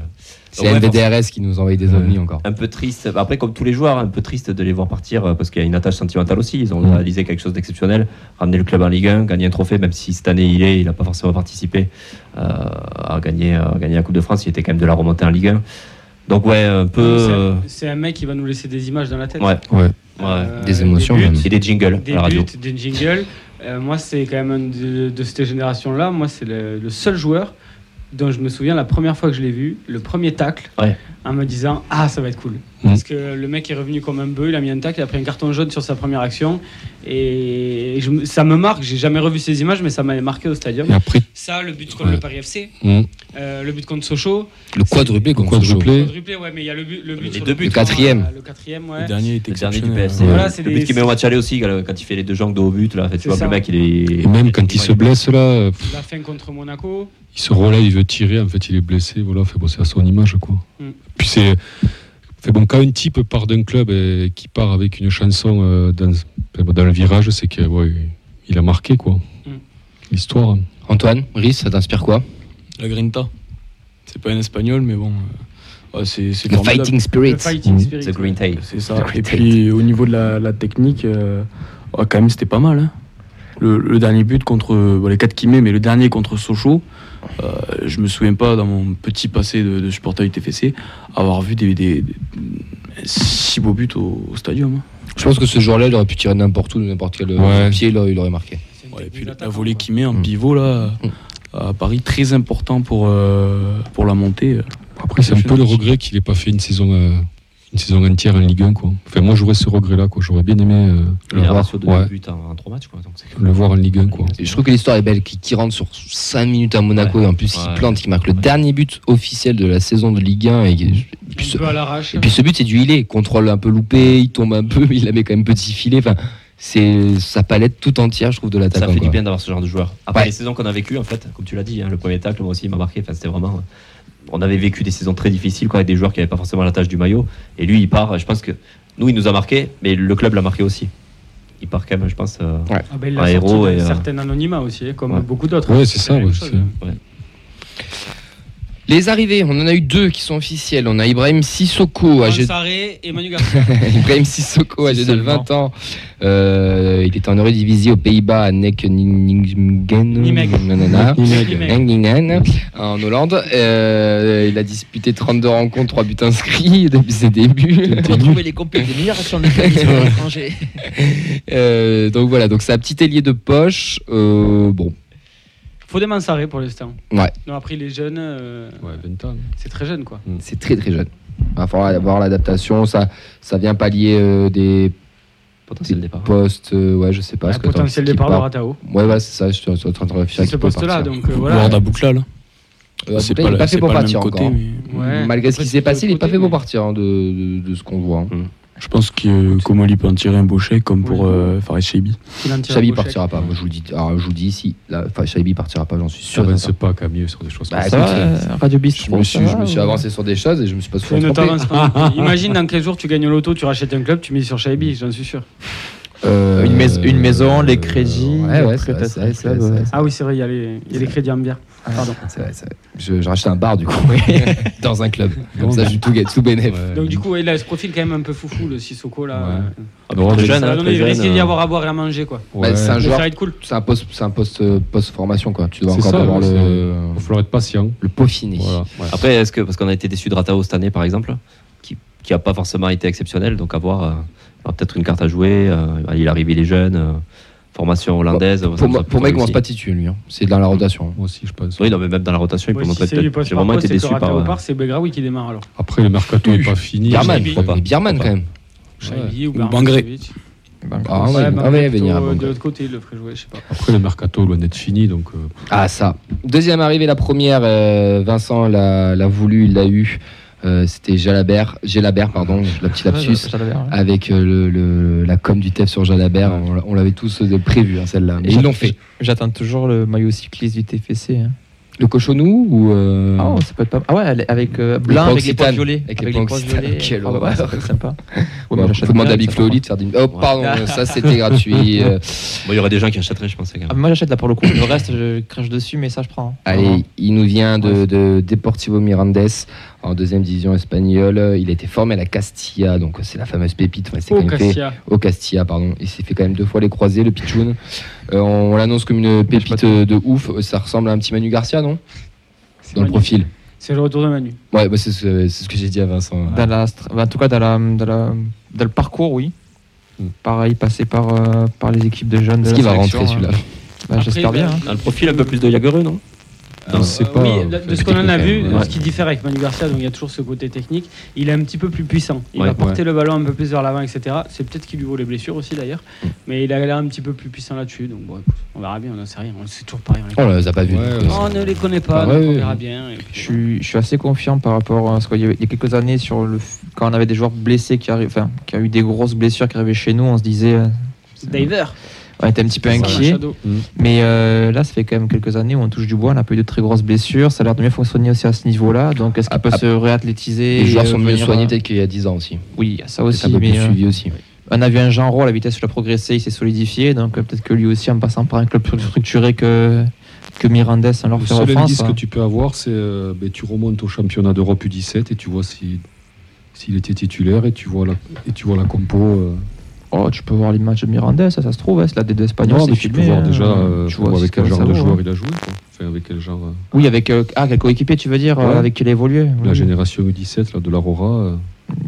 C'est ouais, NVDRS qui nous envoie des ovnis encore. un peu triste. Après, comme tous les joueurs, un peu triste de les voir partir euh, parce qu'il y a une attache sentimentale aussi. Ils ont réalisé quelque chose d'exceptionnel, ramener le club en Ligue 1, gagner un trophée, même si cette année il est, il n'a pas forcément participé euh, à gagner, à gagner la Coupe de France. Il était quand même de la remontée en Ligue 1. Donc ouais, un peu. C'est- euh, C'est un mec qui va nous laisser des images dans la tête. ouais, Ouais. ouais. Euh, Des émotions, buts, même. Et des jingles Des à la radio. buts, des jingles. Euh, moi, c'est quand même un de, de cette génération-là. Moi, c'est le, le seul joueur dont je me souviens la première fois que je l'ai vu, le premier tacle, Ouais. en me disant Ah, ça va être cool. Parce que le mec est revenu comme un bœuf, il a mis un tacle, il a pris un carton jaune sur sa première action. Et je ça me marque, j'ai jamais revu ces images, mais ça m'avait marqué au stadium. Après, Ça, le but contre Ouais. le Paris FC, hmm, euh, le but contre Sochaux. Le quadruplé contre quadruplé. Sochaux. Quadruplé, ouais, mais il y a le but, le but Les deux buts. Le quatrième. Le quatrième, ouais. Le dernier était Le dernier du. PSG. hein. Voilà, c'est Le des- but qui met au match aller aussi, quand il fait les deux jambes de haut but. Là, en fait, tu C'est vois ça. le mec, il est. et même quand il se blesse là, euh, pff, La fin contre Monaco. il se relève, il veut tirer, en fait il est blessé, voilà, fait bosser à son image quoi. Mm. Puis c'est fait bon quand un type part d'un club et qui part avec une chanson euh, dans, dans le virage, c'est que ouais, il a marqué quoi. Mm. L'histoire. Antoine, Rhys, ça t'inspire quoi? La Grinta. C'est pas un espagnol, mais bon. euh, ouais, c'est c'est Le formidable. fighting spirit. Le fighting Mm. spirit. The Green Tail. C'est ça. The Et puis au niveau de la, la technique, euh, ouais, quand même c'était pas mal. hein. Le, le dernier but contre bon, les 4 qui met, mais le dernier contre Sochaux, euh, je me souviens pas dans mon petit passé de, de supporter du TFC avoir vu des, des- des- si beaux buts au, au stadium. hein. Je pense que ce jour-là, il aurait pu tirer n'importe où, de n'importe quel Ouais. pied, là, il aurait marqué. Ouais, et puis la, volée qu'il met en pivot là Mm. À Paris, très important pour, euh, pour la montée. Après c'est un peu le regret qu'il n'ait pas fait une saison euh, une saison entière en Ligue 1 quoi. Enfin moi j'aurais ce regret là quoi, j'aurais bien aimé euh, Il le voir, de ouais, en, en 3 matchs. Quoi, donc c'est- le voir en Ligue 1 quoi. Et je trouve que l'histoire est belle, qui, qui rentre sur 5 minutes à Monaco Ouais. et en plus il Ouais. plante, qui marque le dernier but officiel de la saison de Ligue 1. Et, et puis, Un ce, peu à l'arrache. et puis ce but, c'est du ilé. Contrôle un peu loupé, il tombe un peu, mais il la met quand même petit filet. Enfin, c'est sa palette tout entière, je trouve, de Ça l'attaquant. fait du bien d'avoir ce genre de joueur. Après Ouais. les saisons qu'on a vécues, en fait, comme tu l'as dit, hein, le premier tacle, moi aussi, il m'a marqué. Enfin, c'était vraiment. On avait vécu des saisons très difficiles quoi, avec des joueurs qui n'avaient pas forcément la tâche du maillot. Et lui, il part. Je pense que nous, il nous a marqué, mais le club l'a marqué aussi. Il part quand même, je pense. euh, Ah ben, il Un a héros et, euh, certain anonymat aussi, hein, comme Ouais. beaucoup d'autres. Ouais, c'est ça, ouais, chose, c'est- hein. ouais. Les arrivées, on en a eu deux qui sont officielles. On a Ibrahim Sissoko, âgé et Manu. Ibrahim Sissoko, âgé de Seulement. 20 ans. Euh, il est en Eredivisie aux Pays-Bas, à. Nijmegen. En Hollande. Euh, il a disputé 32 rencontres, 3 buts inscrits depuis ses débuts. Retrouver les des de l'établissement à l'étranger. Euh, donc voilà, donc c'est un petit ailier de poche. Bon, Faut des Sarré pour l'instant. Ouais. Non, après, les jeunes, euh, Ouais, 20 ans. c'est très jeune quoi. c'est très très jeune. Il va falloir avoir l'adaptation. Ça, ça vient pallier euh, des Potentiel départ. postes. euh, ouais, je sais pas. Un potentiel départ de Ratao. Ouais, ouais, c'est ça. Je suis en train de réfléchir. C'est ce poste-là, donc euh, Voilà. Boukla, là. Euh, C'est Bouteille, il est pas fait pour partir encore. côté, mais Ouais. Malgré ce qui s'est passé, il est l'autre pas fait pour partir hein, de, de- de ce qu'on voit. hein. Je pense que Komoli peut en tirer un beau chèque comme pour euh, Fares Shaibi. partira pas. Moi, je vous le dis. Alors, je vous le dis ici. Là, enfin, Chabi partira pas. J'en suis Ça sûr. avance certain. pas Camille sur des choses Bah, comme Ça Radio Bistro. Je me suis, je me avancé sur des choses et je me suis pas souvent trompé. Imagine dans quel jour tu gagnes au loto, tu rachètes un club, tu mises sur Shaibi, j'en suis sûr. Euh, Une, mais- une maison, les crédits, Ouais, ouais, Ah oui, c'est vrai, il y a les, il y a les crédits en bière. Pardon. C'est vrai, c'est vrai. Je, je rachète un bar du coup, dans un club. Comme ça, je suis tout, tout bénéf. Ouais. Donc du coup, il a ce profil quand même un peu foufou, le Sissoko là. Ouais. Euh, Ah, bon, jeune, ça va hein, il risque d'y euh, avoir à boire et à manger quoi. Bah, c'est un joueur, ça va être cool. c'est un poste, c'est un poste post formation quoi. Tu dois C'est encore ça, avoir ouais, le, Il va falloir être patient. le peaufiner. Voilà. ouais. Après, est-ce que parce qu'on a été déçu de Ratao cette année, par exemple, qui qui a pas forcément été exceptionnel, donc avoir euh, peut-être une carte à jouer. euh, il arrive, il est jeune, euh, formation hollandaise. ça Pour, pour moi, il commence pas titulaire lui. hein. C'est dans la rotation. Moi aussi, je pense. Oui, non, mais même dans la rotation, il lui peut-être. poste J'ai par vraiment été déçu par. Ratao euh, part, c'est Begraoui qui démarre alors. Après, le mercato n'est pas fini. Bierman, pourquoi pas. Bierman quand même. Shaibi ou Bangré. Ah, Ouais, ouais, ah ouais, venir Bangré. de l'autre côté, il le ferait jouer, je sais pas. Après, le mercato doit être fini, donc. euh, Ah ça. Deuxième arrivée, la première, euh, Vincent l'a l'a voulu, il l'a eu. Euh, C'était Jalabert, Jalabert, pardon, la petite lapsus. Ouais, ouais. Avec euh, le, le- la com du TEF sur Jalabert, on, l'a- on l'avait tous prévu hein, celle-là. Et ils l'ont fait. J'attends toujours le maillot cycliste du TFC. hein. Le cochonou ou euh, Ah, ça peut être pas. Ah ouais, avec euh, points avec les points violets. Avec les points occitanes. Quelle Ah ouais, horreur. ça peut être sympa. Ouais, mais faut demander à Big Flo de faire du. Oh, pardon, ça c'était gratuit. Bon, il y aurait des gens qui achèteraient, je pensais. quand Ah, moi j'achète là pour le coup. Le reste, je crache dessus, mais ça je prends. hein. Allez, il nous vient de, de Deportivo Mirandes en deuxième division espagnole. Il a été formé à la Castilla, donc c'est la fameuse pépite. Fait- Cassia. au Castilla, pardon. Il s'est fait quand même deux fois les croisés, le Pichoun. Euh, on l'annonce comme une pépite euh, de ouf. Ça ressemble à un petit Manu Garcia, non? C'est Dans le profil. C'est le retour de Manu. Ouais, bah, c'est ce, que j'ai dit à Vincent. Dans la, bah, en tout cas, dans, la, dans, la- dans le parcours, oui. Hmm. Pareil, passé par, euh, par les équipes de jeunes. Est-ce qu'il va rentrer hein. celui-là Bah, J'espère bien. hein. Dans le profil, un peu plus de Jagereux, non? Euh, sait pas. oui, de ce qu'on en a vu, ce qui diffère avec Manu Garcia, donc il y a toujours ce côté technique, il est un petit peu plus puissant. Il Ouais, va porter le ballon un peu plus vers l'avant, etc. C'est peut-être qu'il lui vaut les blessures aussi d'ailleurs, Mm. mais il a l'air un petit peu plus puissant là-dessus. Donc bon, écoute, on verra bien, on n'en sait rien. On- C'est toujours pareil. On les, Oh, on les a pas vus. Ouais, donc, ouais. euh, on ne les connaît pas, Ah, donc on verra bien. et puis Je suis, je suis assez confiant par rapport à ce qu'il y, avait- il y a quelques années sur le, quand on avait des joueurs blessés qui arrivent, enfin, qui a eu des grosses blessures qui arrivaient chez nous, on se disait, euh, voilà. Diver. On était un petit peu inquiet. Machado. Mais euh, là, ça fait quand même quelques années où on touche du bois, on n'a pas eu de très grosses blessures, ça a l'air de mieux fonctionner aussi à ce niveau-là. Donc, est-ce qu'il peut ah, se réathlétiser Les joueurs sont mieux soignés euh, peut-être qu'il y a 10 ans aussi. Oui, il y a ça aussi. un peu mais, plus euh, suivi aussi. on a vu un Jean Roy, la vitesse de la progresser, il s'est solidifié. Donc, peut-être que lui aussi, en passant par un club plus structuré que, que Mirandes, en leur Le seul offense. indice hein. que tu peux avoir, c'est euh, ben, tu remontes au championnat d'Europe U17 et tu vois si s'il était titulaire et tu vois la et tu vois la compo. euh, Oh, tu peux voir les matchs de Mirandes, ça, ça se trouve, hein, c'est la D2 espagnole. c'est tu peux voir hein. déjà euh, Tu avec quel genre de joueur hein. il a joué. quoi. Enfin, avec quel genre. euh, Oui, avec euh, ah, quel coéquipier, tu veux dire, euh, Ouais. avec qui il a évolué. La oui. génération U17 là, de l'Aurora. euh,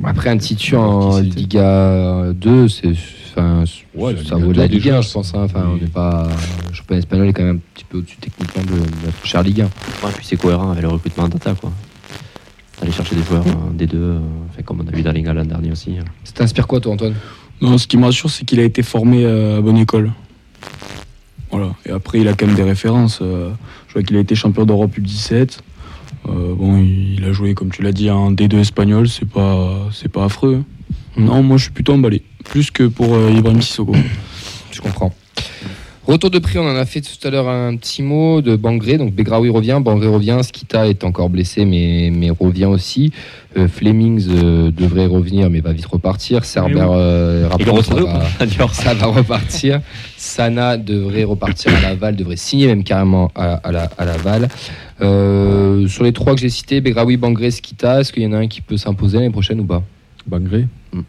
Après un titre Alors, en Liga 2, c'est, enfin, Ouais, ça Liga vaut de la 2 Ligue 1, déjà, je pense. hein. Enfin, oui. on n'est pas. Le championnat espagnol est quand même un petit peu au-dessus techniquement de, de notre chère Ligue 1. Ouais, puis c'est cohérent avec le recrutement data, quoi. Aller chercher des joueurs euh, des deux, euh, enfin, comme on a vu dans Liga l'an dernier aussi. hein. Ça t'inspire quoi, toi, Antoine? Non, ce qui me rassure, c'est qu'il a été formé euh, à bonne école. Voilà. Et après, il a quand même des références. euh, je vois qu'il a été champion d'Europe U17. Euh, bon, il, a joué, comme tu l'as dit, en D2 espagnol. C'est pas, c'est pas affreux. Non, moi, je suis plutôt emballé. Plus que pour Ibrahim Sissoko. Je comprends. Retour de prix, on en a fait tout à l'heure un petit mot de Bangré. Donc Begraoui revient, Bangré revient, Skita est encore blessé mais, mais revient aussi. Euh, Flemings euh, devrait revenir mais va vite repartir. Cerber, euh, ça va- ça va repartir. Sana devrait repartir à Laval, devrait signer même carrément à, à la, à Laval. Euh, sur les trois que j'ai cités, Begraoui, Bangré, Skita, est-ce qu'il y en a un qui peut s'imposer l'année prochaine ou pas? Bangré. Mm.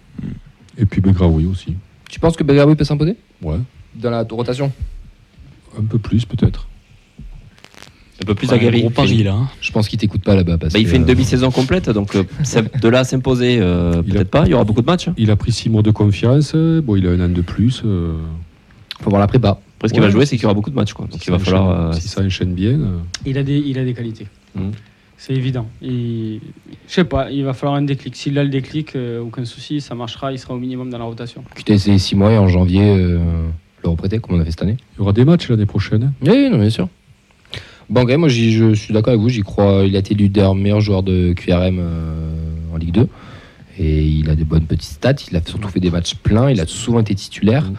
Et puis Begraoui aussi. Tu penses que Begraoui peut s'imposer? Ouais. Dans la rotation Un peu plus peut-être. Un peu plus Ouais, aguerri. Là. hein. Je pense qu'il t'écoute pas là-bas. parce Bah, il que, fait une euh, demi-saison complète, donc euh, c'est- de là à s'imposer, euh, peut-être pas. Il y aura beaucoup de matchs. hein. Il a pris six mois de confiance. Bon, il a un an de plus. euh, faut voir la prépa. Après, ce qu'il Ouais, va jouer, c'est qu'il y aura beaucoup de matchs. Quoi. Donc si il va ça falloir. enchaîne- euh, si ça enchaîne bien. euh, Il a des, il a des qualités. C'est évident. Et, je sais pas, il va falloir un déclic. S'il a le déclic, euh, aucun souci, ça marchera, il sera au minimum dans la rotation. Tu t'es essayé 6 mois et en janvier, euh, le reprêter, comme on a fait cette année Il y aura des matchs l'année prochaine. Oui, non, bien sûr. Bon, ok, moi je suis d'accord avec vous, j'y crois. Il a été leader, meilleur joueur de QRM euh, en Ligue 2. Et il a des bonnes petites stats. Il a surtout fait des matchs pleins. Il a souvent été titulaire.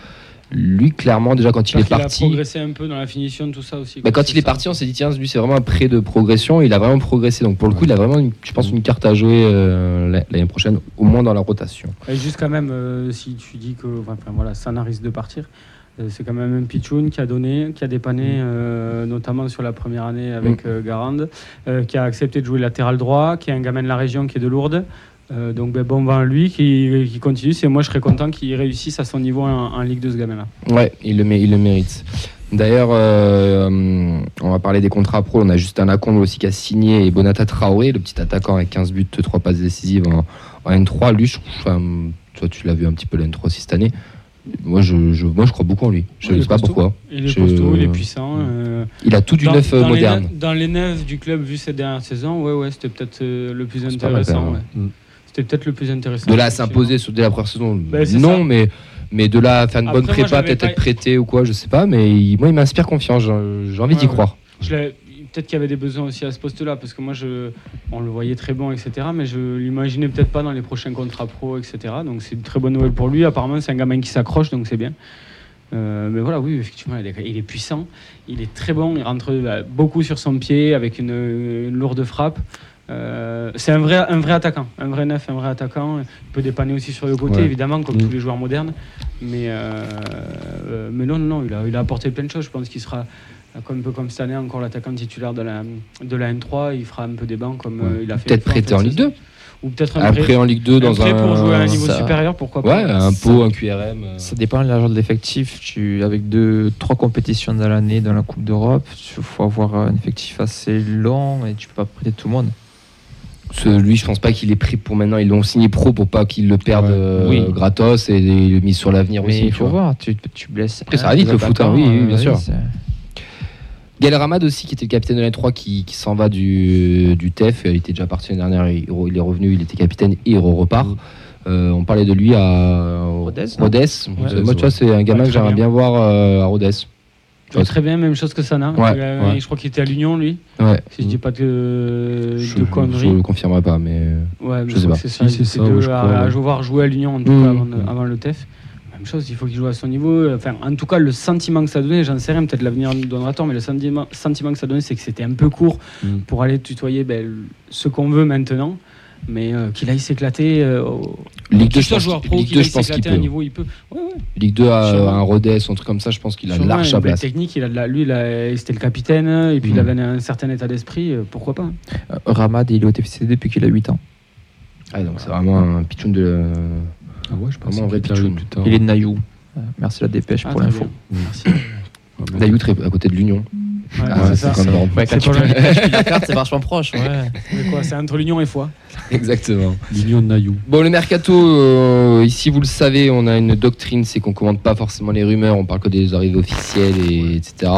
Lui, clairement, déjà quand il est parti. a progressé un peu dans la finition, tout ça aussi. Bah, quand il est ça. parti, on s'est dit, tiens, lui, c'est vraiment un prêt de progression. Il a vraiment progressé. Donc, pour le coup, il a vraiment, une- je pense, une carte à jouer euh, la- l'année prochaine, au moins dans la rotation. Et juste quand même, euh, si tu dis que enfin, voilà, Sana risque de partir, c'est quand même un pitchoun qui a donné, qui a dépanné, euh, notamment sur la première année avec euh, Garand, euh, qui a accepté de jouer latéral droit, qui est un gamin de la région qui est de Lourdes. Euh, donc ben, bon vent à lui qui, qui continue. C'est moi je serais content qu'il réussisse à son niveau en, en Ligue 2 ce gamin-là. Ouais, il le, mé- il le mérite. D'ailleurs, euh, on va parler des contrats pro. On a Justin Lacombe aussi qui a signé et Bonata Traoré, le petit attaquant avec 15 buts, 3 passes décisives en, en N3. Lui, je, enfin, toi, tu l'as vu un petit peu la N3 aussi cette année. Moi, je, je- moi, je crois beaucoup en lui. Je ne sais pas costaud. pourquoi. Il est Je- costaud, il est puissant. euh, Il a tout du dans- neuf euh, dans les moderne. neufs- dans les neufs du club vu cette dernière saison, ouais, ouais, c'était peut-être euh, le plus intéressant. ouais. Mm. C'était peut-être le plus intéressant. De là à s'imposer sur- dès la première saison, non, ça. mais, mais de là à faire une Après, bonne prépa, peut-être pas- être prêté ou quoi, je sais pas. Mais il- moi, il m'inspire confiance. J'ai envie d'y croire. Je l'ai- Peut-être qu'il y avait des besoins aussi à ce poste-là, parce que moi, je, on le voyait très bon, etc. Mais je l'imaginais peut-être pas dans les prochains contrats pro, etc. Donc c'est une très bonne nouvelle pour lui. Apparemment, c'est un gamin qui s'accroche, donc c'est bien. Euh, mais voilà, oui, effectivement, il est, puissant, il est très bon, il rentre euh, beaucoup sur son pied avec une lourde frappe. Euh, c'est un vrai, un vrai attaquant, un vrai neuf, un vrai attaquant. Il peut dépanner aussi sur le côté, Ouais. évidemment, comme Mm. tous les joueurs modernes. Mais, euh, euh, mais non, non, non, il a, il a apporté plein de choses. Je pense qu'il sera, comme, un peu comme cette année, encore l'attaquant titulaire de la, de la N3. Il fera un peu des bancs comme euh, il a fait. Peut-être prêté en Ligue 2. saison. Ou peut-être un Après, prêt, en Ligue 2, un dans prêt un. pour jouer à un niveau ça- supérieur, pourquoi Ouais, pas. un Ça- pot, un QRM. euh. Ça dépend de l'argent de l'effectif. Tu, avec deux, trois compétitions dans l'année dans la Coupe d'Europe, il faut avoir un effectif assez long et tu peux pas prêter tout le monde. Ce- lui, je pense pas qu'il est pris pour maintenant. Ils l'ont signé pro pour pas qu'il le perde Ouais. euh, Oui. gratos et il est mis sur l'avenir aussi. il faut vois. voir, tu, tu blesses. Après, ça va vite, le foot, hein, oui, oui, bien sûr. Gaël Ramad aussi, qui était le capitaine de la 3 qui, qui s'en va du, du TEF. Il était déjà parti l'année dernière, il, il est revenu, il était capitaine et il repart. Mm. Euh, on parlait de lui à Rodez, Rodez. Ouais. Moi, tu vois, c'est un gamin Ouais, que j'aimerais bien. bien voir euh, à Rodez. Très bien, même chose que Sana. Ouais. Je crois qu'il était à l'Union, lui. Ouais. Si je dis pas de, Je de ne conneries. le confirmerai pas, mais. Ouais, mais Je sais pas. C'est ça, Si, c'est ça, je à, à ouais. jouer, à Lyon en tout Mmh. cas avant, de- avant le TEF. Même chose, il faut qu'il joue à son niveau. Enfin, en tout cas, le sentiment que ça donnait, j'en sais rien, peut-être l'avenir nous donnera tort, mais le sentiment, sentiment que ça donnait, c'est que c'était un peu court Mmh. pour aller tutoyer ben, ce qu'on veut maintenant. Mais euh, qu'il aille s'éclater. Euh, au- Ligue 2, qu'il je joueur pro, Ligue qu'il 2, aille je pense qu'il s'éclater à un niveau, il peut. Ouais, ouais. Ligue 2 à Sûrement. un Rodez, un truc comme ça, je pense qu'il a Sûrement, large une sa place. technique, il a de la, lui, il a- c'était le capitaine, et puis il avait un, certain état d'esprit, euh, pourquoi pas. hein. Euh, Ramad, il est au TFC depuis qu'il a 8 ans. Ah, donc c'est vraiment un pitchoun de. Ah ouais, je pense Vraiment un vrai pitchoun. Il est de Naïou. Euh, Merci la dépêche Ah, pour l'info. Merci. Très- à côté de l'Union. Ouais, Ah, c'est c'est ça. Ouais, quand tu fais la carte, c'est vachement proche. Ouais. C'est entre l'Union et Foix. Exactement. L'Union de Naïou. Bon, le mercato, euh, ici, vous le savez, on a une doctrine, c'est qu'on commande pas forcément les rumeurs, on parle que des arrivées officielles, et, etc.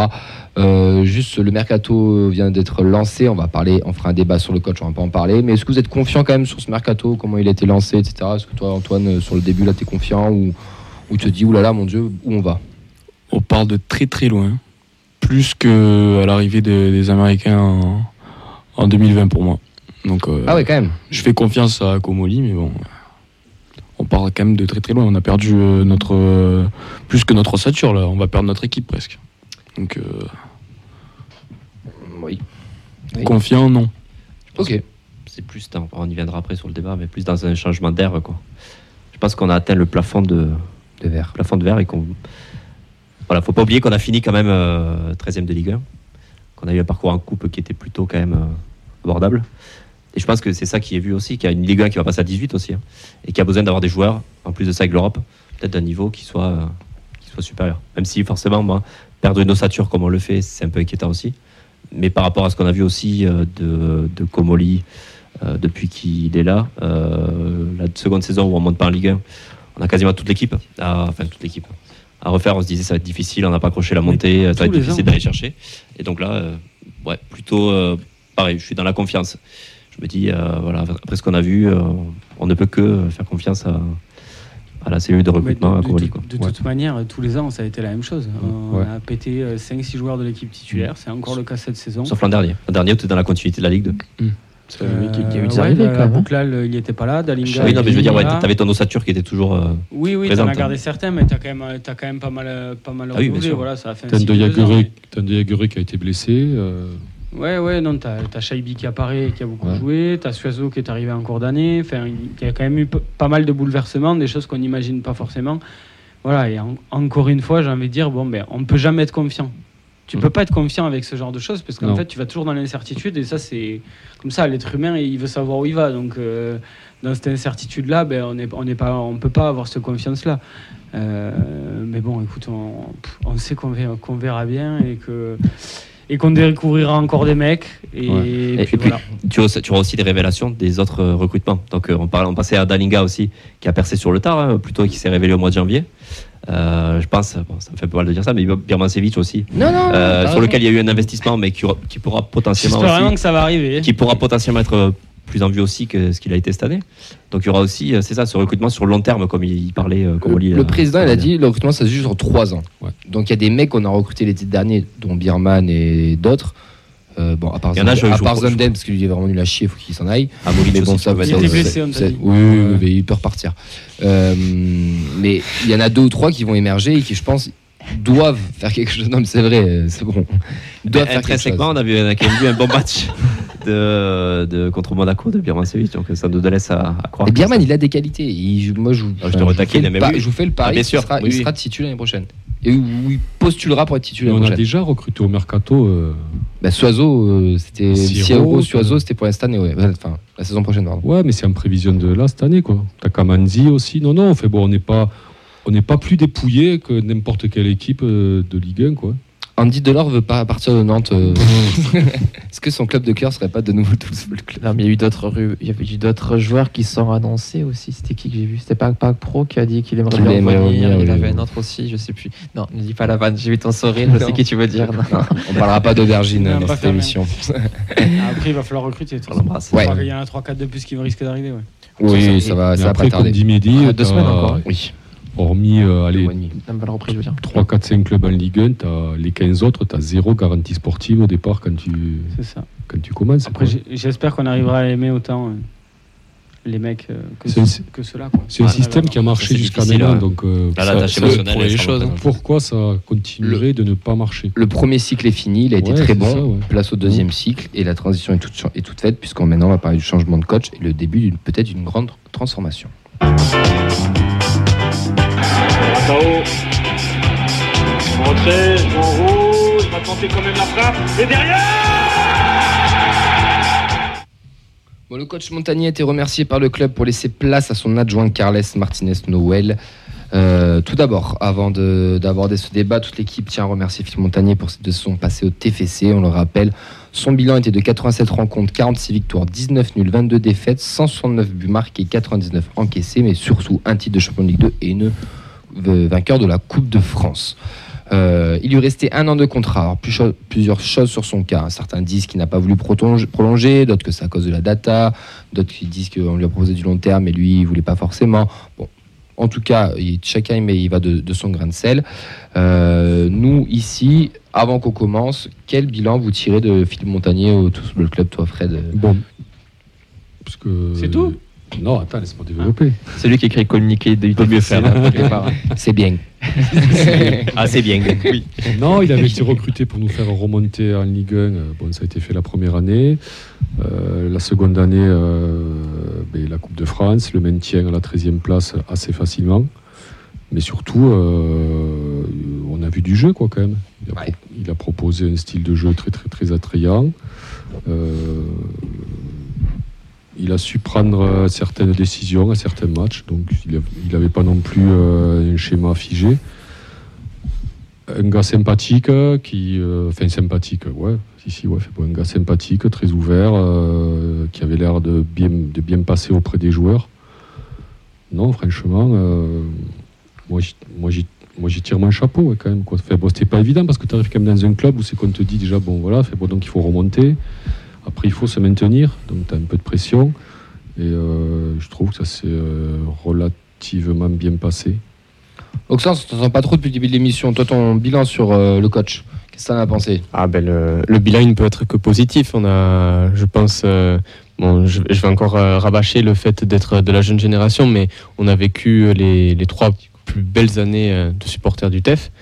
Euh, juste, le mercato vient d'être lancé, on va parler, on fera un débat sur le coach, on va pas en parler, mais est-ce que vous êtes confiant quand même sur ce mercato, comment il a été lancé, etc. Est-ce que toi, Antoine, euh, sur le début, là, tu es confiant ou, ou tu te dis, oulala, mon Dieu, où on va? On part de très très loin. Plus que à l'arrivée de- des Américains en, en 2020 pour moi. Donc euh, Ah ouais, quand même. je fais confiance à Komoli, mais bon. On part quand même de très très loin. On a perdu euh, notre. euh, plus que notre ossature là. On va perdre notre équipe presque. Donc euh, Oui. Oui. confiant, non. Ok. C'est plus dans, on y viendra après sur le débat, mais plus dans un changement d'air. quoi. Je pense qu'on a atteint le plafond de, De verre. plafond de verre et qu'on. Voilà, faut pas oublier qu'on a fini quand même euh, 13e de Ligue 1, qu'on a eu un parcours en coupe qui était plutôt quand même euh, abordable. Et je pense que c'est ça qui est vu aussi, qu'il y a une Ligue 1 qui va passer à 18 aussi, hein, et qui a besoin d'avoir des joueurs, en plus de ça avec l'Europe, peut-être d'un niveau qui soit, euh, supérieur. Même si forcément, moi, perdre une ossature comme on le fait, c'est un peu inquiétant aussi. Mais par rapport à ce qu'on a vu aussi euh, de, euh, depuis qu'il est là, euh, la seconde saison où on monte pas en Ligue 1, on a quasiment toute l'équipe, à- enfin toute l'équipe, à refaire. On se disait ça va être difficile, on n'a pas accroché la montée, ça va être difficile d'aller chercher. Et donc là, euh, ouais, plutôt, euh, pareil, je suis dans la confiance. Je me dis, euh, voilà, après ce qu'on a vu, euh, on ne peut que faire confiance à, à la cellule de recrutement à de, tout- quoi. de Ouais. toute manière, tous les ans, ça a été la même chose. On Ouais. a pété 5-6 joueurs de l'équipe titulaire. C'est encore le cas cette saison. Sauf l'an dernier. L'an dernier, tu es dans la continuité de la Ligue 2. C'est la y a eu des ouais, arrivées, euh, quand même, hein. Bouclal, il n'y était pas là. Dalinga. oui, non, mais je veux dire, ouais, t'avais ton ossature qui était toujours. euh, Oui, oui, t'en as hein. gardé certains, mais t'as quand même, t'as quand même pas mal, euh, pas mal Ah oui, bien renouvelé. sûr. Voilà, ça a fait un de Yagueré qui a été blessé. euh, mais- Ouais, ouais, non, t'as as Shaibi qui apparaît, qui a beaucoup Ouais. joué. T'as Suazo qui est arrivé en cours d'année. Enfin, il y a quand même eu pas mal de bouleversements, des choses qu'on n'imagine pas forcément. Voilà, et en- encore une fois, j'ai envie de dire, bon, ben, on ne peut jamais être confiant. Tu Mm. peux pas être confiant avec ce genre de choses parce qu'en fait, tu vas toujours dans l'incertitude et ça, c'est comme ça. L'être humain, il veut savoir où il va. Donc, euh, dans cette incertitude-là, ben, on ne on n'est pas, on peut pas avoir cette confiance-là. Euh, mais bon, écoute, on, on sait qu'on verra, bien et que et qu'on découvrira encore des mecs. Et, Ouais. et Et- puis, et puis, voilà. tu, auras, tu auras aussi des révélations des autres euh, recrutements. Donc, on, parle, on passait à Dalinga aussi, qui a percé sur le tard, hein, plutôt qui s'est révélé au mois de janvier. Euh, je pense, bon, ça me fait pas mal de dire ça, mais Birmancevic aussi, Non, non. euh, sur lequel il y a eu un investissement, mais qui, aura- qui pourra potentiellement J'espère vraiment aussi, que ça va arriver. qui pourra potentiellement être euh, plus en vue aussi que ce qu'il a été cette année. Donc, il y aura aussi, euh, c'est ça, ce recrutement sur le long terme, comme il, parlait, comme Le, le président, il a dit le recrutement, ça se juge sur 3 ans. Ouais. Donc il y a des mecs qu'on a recrutés l'été dernier, dont Birman et d'autres. Euh, bon, à part, Il y en a, je- à je- part je- Zenden, parce qu'il est vraiment nul à chier, il faut qu'il s'en aille. Molic Mais bon, ça, Il c'est- dit. Oui, oui, mais il peut repartir. Euh, mais il y en a deux ou trois qui vont émerger et qui, je pense, doivent faire quelque chose. Non, mais c'est vrai, c'est bon. Ils doivent Mais faire quelque chose. intrinsèquement, on a, vu, on a quand même vu un bon match de, de, contre Monaco de Birmancevic, donc ça nous laisse à, à croire. Et Birman, il a des qualités. Il- moi, je, Ah, je te vous fais le mais oui. je vous fais le pari. Ah, bien il sûr, sera, oui, il sera titulaire l'année prochaine. Et où il postulera pour être mais titulaire on a prochaine. déjà recruté au mercato. euh, Bah, Suazo, euh, c'était Siro, Suazo, euh, c'était pour l'instant, ouais. Enfin, la saison prochaine, pardon. Ouais, mais c'est en prévision de là cette année, quoi. T'as Kamanzi aussi. Non, non, on fait bon, on n'est pas, on n'est pas plus dépouillé que n'importe quelle équipe de Ligue 1, quoi. Andy Delors veut pas partir de Nantes. euh. Est-ce que son club de cœur serait pas de nouveau le Toulouse Football Club? Non, mais il y a eu d'autres ru- il y avait eu d'autres joueurs qui sont annoncés aussi. C'était qui que j'ai vu? C'était pas Pac Pro qui a dit qu'il aimerait bien revenir. Il avait oui. un autre aussi, je sais plus. Non, ne dis pas la vanne. J'ai vu ton sourire. Je sais Non. qui tu veux dire. Non. On parlera pas d'aubergine Non, dans cette émission. Après, il va falloir recruter. Ouais. Je crois qu'il y en a 3-4 de plus qui vont risquer d'arriver. Ouais. Oui, ça va, Mais ça va après, pas comme tarder. dit Mehdi, Ah, deux t'as- semaines encore. Oui. Hormis allez, reprise, je veux dire. 3, 4, 5 clubs en Ligue 1, t'as les 15 autres, tu as zéro garantie sportive au départ quand tu, ça. quand tu commences. Après, j'espère qu'on arrivera à aimer autant euh, les mecs euh, que, ce- que ceux-là. quoi. C'est un système qui a marché jusqu'à maintenant. Donc, euh, Là, ça- pour les choses, pourquoi ça continuerait de ne pas marcher Le premier cycle est fini, il a été Ouais, très bon. ça, ouais. Place au deuxième cycle et la transition est toute, est toute faite puisqu'on maintenant on va parler du changement de coach et le début d'une peut-être d'une grande transformation. Bon, le coach Montagnier a été remercié par le club pour laisser place à son adjoint Carles Martinez Noël. Euh, tout d'abord, avant de- d'aborder ce débat, toute l'équipe tient à remercier Philippe Montagnier pour de son passé au TFC. On le rappelle, son bilan était de 87 rencontres, 46 victoires, 19 nuls, 22 défaites, 169 buts marqués, 99 encaissés, mais surtout un titre de champion de Ligue 2 et une vainqueur de la Coupe de France. Euh, il lui restait un an de contrat. Alors, plus cho- plusieurs choses sur son cas. Certains disent qu'il n'a pas voulu prolonge- prolonger, d'autres que c'est à cause de la data, d'autres qui disent qu'on lui a proposé du long terme et lui, il voulait pas forcément. Bon, en tout cas, il- chacun mais il va de, de son grain de sel. Euh, nous, ici, avant qu'on commence, quel bilan vous tirez de Philippe Montagnier au Toulouse Club, toi, Fred? Bon. C'est tout? Non, attends, laisse-moi développer. C'est lui qui écrit communiqué faire. C'est bien. Ah, c'est bien. Oui. Non, il avait été recruté pour nous faire remonter en Ligue 1. Euh, Bon, ça a été fait la première année. Euh, la seconde année, euh, ben, la Coupe de France, le maintien à la 13e place assez facilement. Mais surtout, euh, on a vu du jeu, quoi, quand même. Il a, Ouais. pro- il a proposé un style de jeu très, très, très attrayant. Euh, il a su prendre euh, certaines décisions à certains matchs. Donc, il n'avait pas non plus euh, un schéma figé. Un gars sympathique euh, qui enfin sympathique ouais si si ouais un gars sympathique très ouvert qui avait l'air de bien passer auprès des joueurs. Non franchement moi j'y- moi j'y tire mon chapeau quand même pas évident parce que tu arrives quand même dans un club où c'est qu'on te dit déjà bon voilà donc faut remonter Après, il faut se maintenir, donc tu as un peu de pression. Et euh, je trouve que ça s'est euh, relativement bien passé. Oxens, on t'entend pas trop depuis le début de l'émission. Toi, ton bilan sur euh, le coach, qu'est-ce que t'en as pensé? Ah ben le, le bilan il ne peut être que positif. On a, je pense, euh, bon, je, je vais encore euh, rabâcher le fait d'être de la jeune génération, mais on a vécu les, les trois plus belles années euh, de supporters du TEF.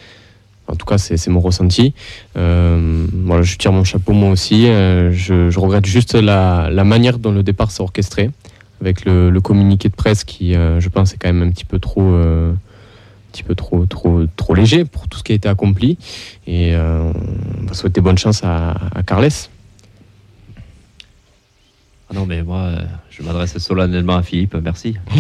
En tout cas, c'est mon ressenti. Euh, voilà, je tire mon chapeau moi aussi. Euh, je, je regrette juste la, la manière dont le départ s'est orchestré, avec le, le communiqué de presse qui, euh, je pense, est quand même un petit peu trop, euh, un petit peu trop, trop, trop léger pour tout ce qui a été accompli. Et euh, on va souhaiter bonne chance à, à Carles. Ah non, mais moi, euh, je m'adresse solennellement à Philippe, merci.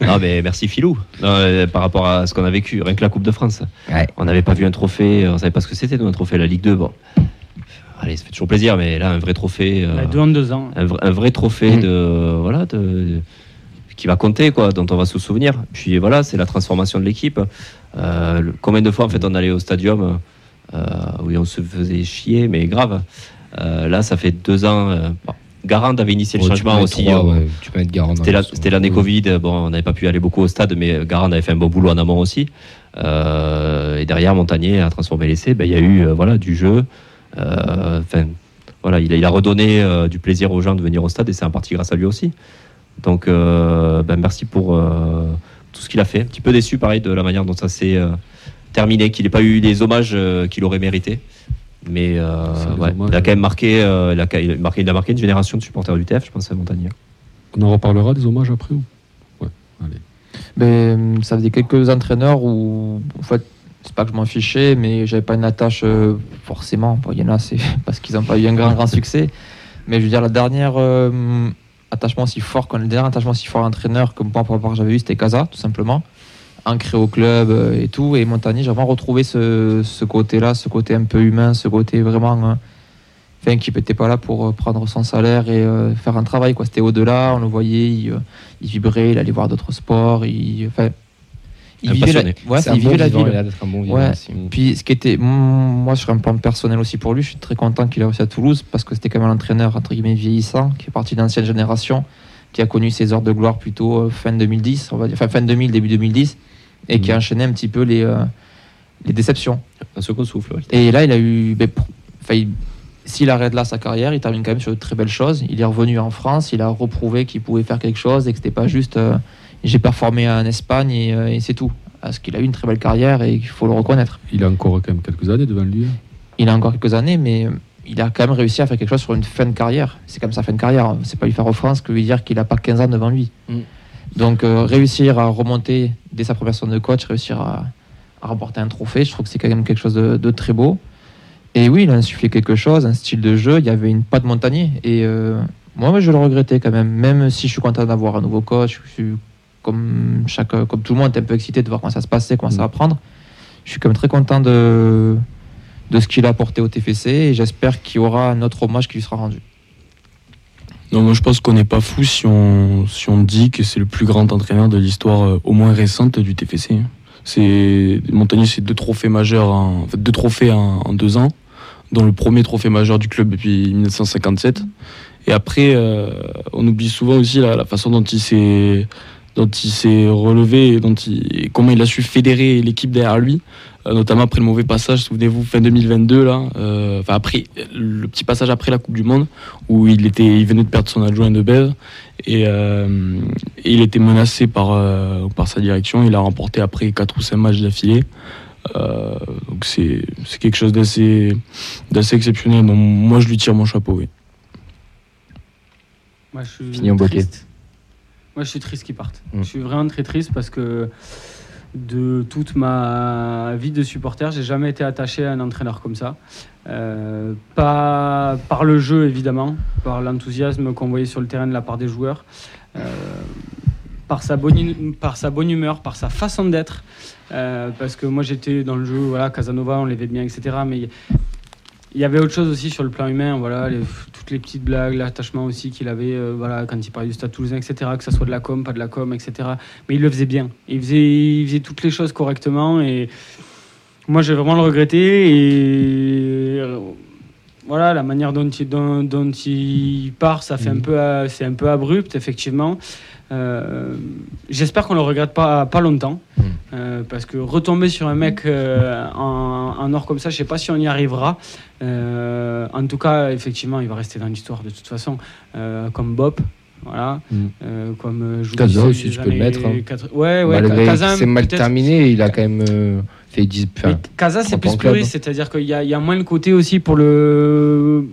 non, mais merci Philou, Non, euh, par rapport à ce qu'on a vécu, rien que la Coupe de France. Ouais. On n'avait pas vu un trophée, on savait pas ce que c'était, nous, un trophée, la Ligue 2. Bon, allez, ça fait toujours plaisir, mais là, un vrai trophée. euh, deux en deux ans. un, vrai, un vrai trophée Mm. de voilà de, qui va compter quoi dont on va se souvenir puis voilà c'est la transformation de l'équipe Euh, le- combien de fois en fait on allait au stadium euh, où on se faisait chier mais grave Euh, là ça fait deux ans euh, bon, Garand avait initié le changement aussi trois, euh, ouais. Tu peux mettre Garand dans c'était l'année. Covid, bon, on n'avait pas pu aller beaucoup au stade, mais Garand avait fait un bon boulot en amont aussi. Euh, et derrière, Montagnier a transformé l'essai. Ben, il y a eu euh, voilà, du jeu. Euh, Enfin, voilà, il a, il a redonné euh, du plaisir aux gens de venir au stade et c'est en partie grâce à lui aussi. Donc, euh, ben, merci pour euh, tout ce qu'il a fait. Un petit peu déçu, pareil, de la manière dont ça s'est euh, terminé, qu'il n'ait pas eu les hommages euh, qu'il aurait mérité. Mais euh, ouais, hommages, il a quand même marqué, euh, il, a, il a marqué, il a marqué une génération de supporters du TF, je pense, à Montagnier. On en reparlera des hommages après ou? Ouais, allez. Mais hum, ça faisait quelques entraîneurs où, en fait, c'est pas que je m'en fichais, mais j'avais pas une attache euh, forcément. Bon, il y en a, c'est parce qu'ils n'ont pas eu un grand, grand succès. Mais je veux dire, la dernière euh, attachement si fort, quand le dernier attachement si fort à l'entraîneur, comme moi, par rapport à j'avais eu, c'était Casa, tout simplement. Ancré au club euh, et tout. Et Montagny, j'ai vraiment retrouvé ce, ce côté-là, ce côté un peu humain, ce côté vraiment. hein, Enfin, qui n'était pas là pour euh, prendre son salaire et euh, faire un travail. quoi. C'était au-delà, on le voyait, il, euh, il vibrait, il allait voir d'autres sports. Il, enfin, il Un vivait la, ouais, C'est il bon vivait la vivant, ville. il a l'air d'être un bon vivant Ouais. aussi. Puis ce qui était, mm, moi sur un plan personnel aussi pour lui, je suis très content qu'il ait réussi à Toulouse parce que c'était quand même un entraîneur entre guillemets vieillissant, qui est parti d'ancienne génération, qui a connu ses heures de gloire plutôt fin 2010, on va dire, enfin fin 2000, début 2010, et qui a enchaîné un petit peu les, euh, les déceptions. Un second souffle. ouais. Et là, il a eu, ben, s'il arrête là sa carrière, il termine quand même sur de très belles choses. Il est revenu en France, il a reprouvé qu'il pouvait faire quelque chose et que c'était pas juste euh, j'ai performé en Espagne et, euh, et c'est tout. Parce qu'il a eu une très belle carrière et il faut le reconnaître. Il a encore quand même quelques années devant lui. hein. Il a encore quelques années, mais il a quand même réussi à faire quelque chose sur une fin de carrière. C'est comme sa fin de carrière. C'est pas lui faire offense que lui dire qu'il a pas 15 ans devant lui. Mm. Donc euh, réussir à remonter dès sa première saison de coach, réussir à, à remporter un trophée, je trouve que c'est quand même quelque chose de, de très beau. Et oui, il a insufflé quelque chose, un style de jeu. Il y avait une patte montagnier. Et euh, moi, je le regrettais quand même. Même si je suis content d'avoir un nouveau coach, je suis comme, chaque, comme tout le monde, un peu excité de voir comment ça se passait, comment ça va prendre. Je suis quand même très content de, de ce qu'il a apporté au TFC et j'espère qu'il y aura un autre hommage qui lui sera rendu. Non, moi je pense qu'on n'est pas fou si on, si on dit que c'est le plus grand entraîneur de l'histoire euh, au moins récente du TFC. hein. Montagnier, c'est deux trophées majeurs, en, deux trophées en, deux ans, dont le premier trophée majeur du club depuis 1957. Et après, euh, on oublie souvent aussi la, façon dont il s'est dont il s'est relevé et dont comment il a su fédérer l'équipe derrière lui, notamment après le mauvais passage, souvenez-vous, fin 2022 là, euh, enfin après le petit passage après la Coupe du Monde où il était, il venait de perdre son adjoint de Bev et, euh, et il était menacé par euh, par sa direction. Il a remporté après quatre ou cinq matchs d'affilée. Euh, donc c'est c'est quelque chose d'assez d'assez exceptionnel. Donc moi je lui tire mon chapeau. Oui. Moi, je suis Fini en triste. Moi, je suis triste qu'il parte. Mm. Je suis vraiment très triste parce que de toute ma vie de supporter, j'ai jamais été attaché à un entraîneur comme ça. Euh, pas par le jeu, évidemment, par l'enthousiasme qu'on voyait sur le terrain de la part des joueurs, euh, par, sa bonne, par sa humeur, par sa façon d'être. Euh, parce que moi, j'étais dans le jeu, voilà, Casanova, on l'aimait bien, etc. il y avait autre chose aussi sur le plan humain, voilà, les- toutes les petites blagues, l'attachement aussi qu'il avait, euh, voilà, quand il parlait du Stade Toulousain, etc. Que ça soit de la com, pas de la com, etc. Mais il le faisait bien. Il faisait, il faisait toutes les choses correctement et moi, j'ai vraiment le regretté et voilà, la manière dont il, dont, dont il part, ça fait un peu, euh, c'est un peu abrupt, effectivement. Euh, J'espère qu'on le regrette pas, pas longtemps, Mm. Euh, parce que retomber sur un mec euh, en, en or comme ça, je sais pas si on y arrivera. Euh, en tout cas, effectivement, il va rester dans l'histoire de toute façon, comme Bob. Voilà, Mm. Euh, comme je disais, aussi, tu peux le mettre, hein. 80 Ouais, ouais, c'est mal terminé, il a quand même fait 10. mais enfin, Casa, c'est plus puriste, c'est-à-dire qu'il y a moins le côté aussi pour le,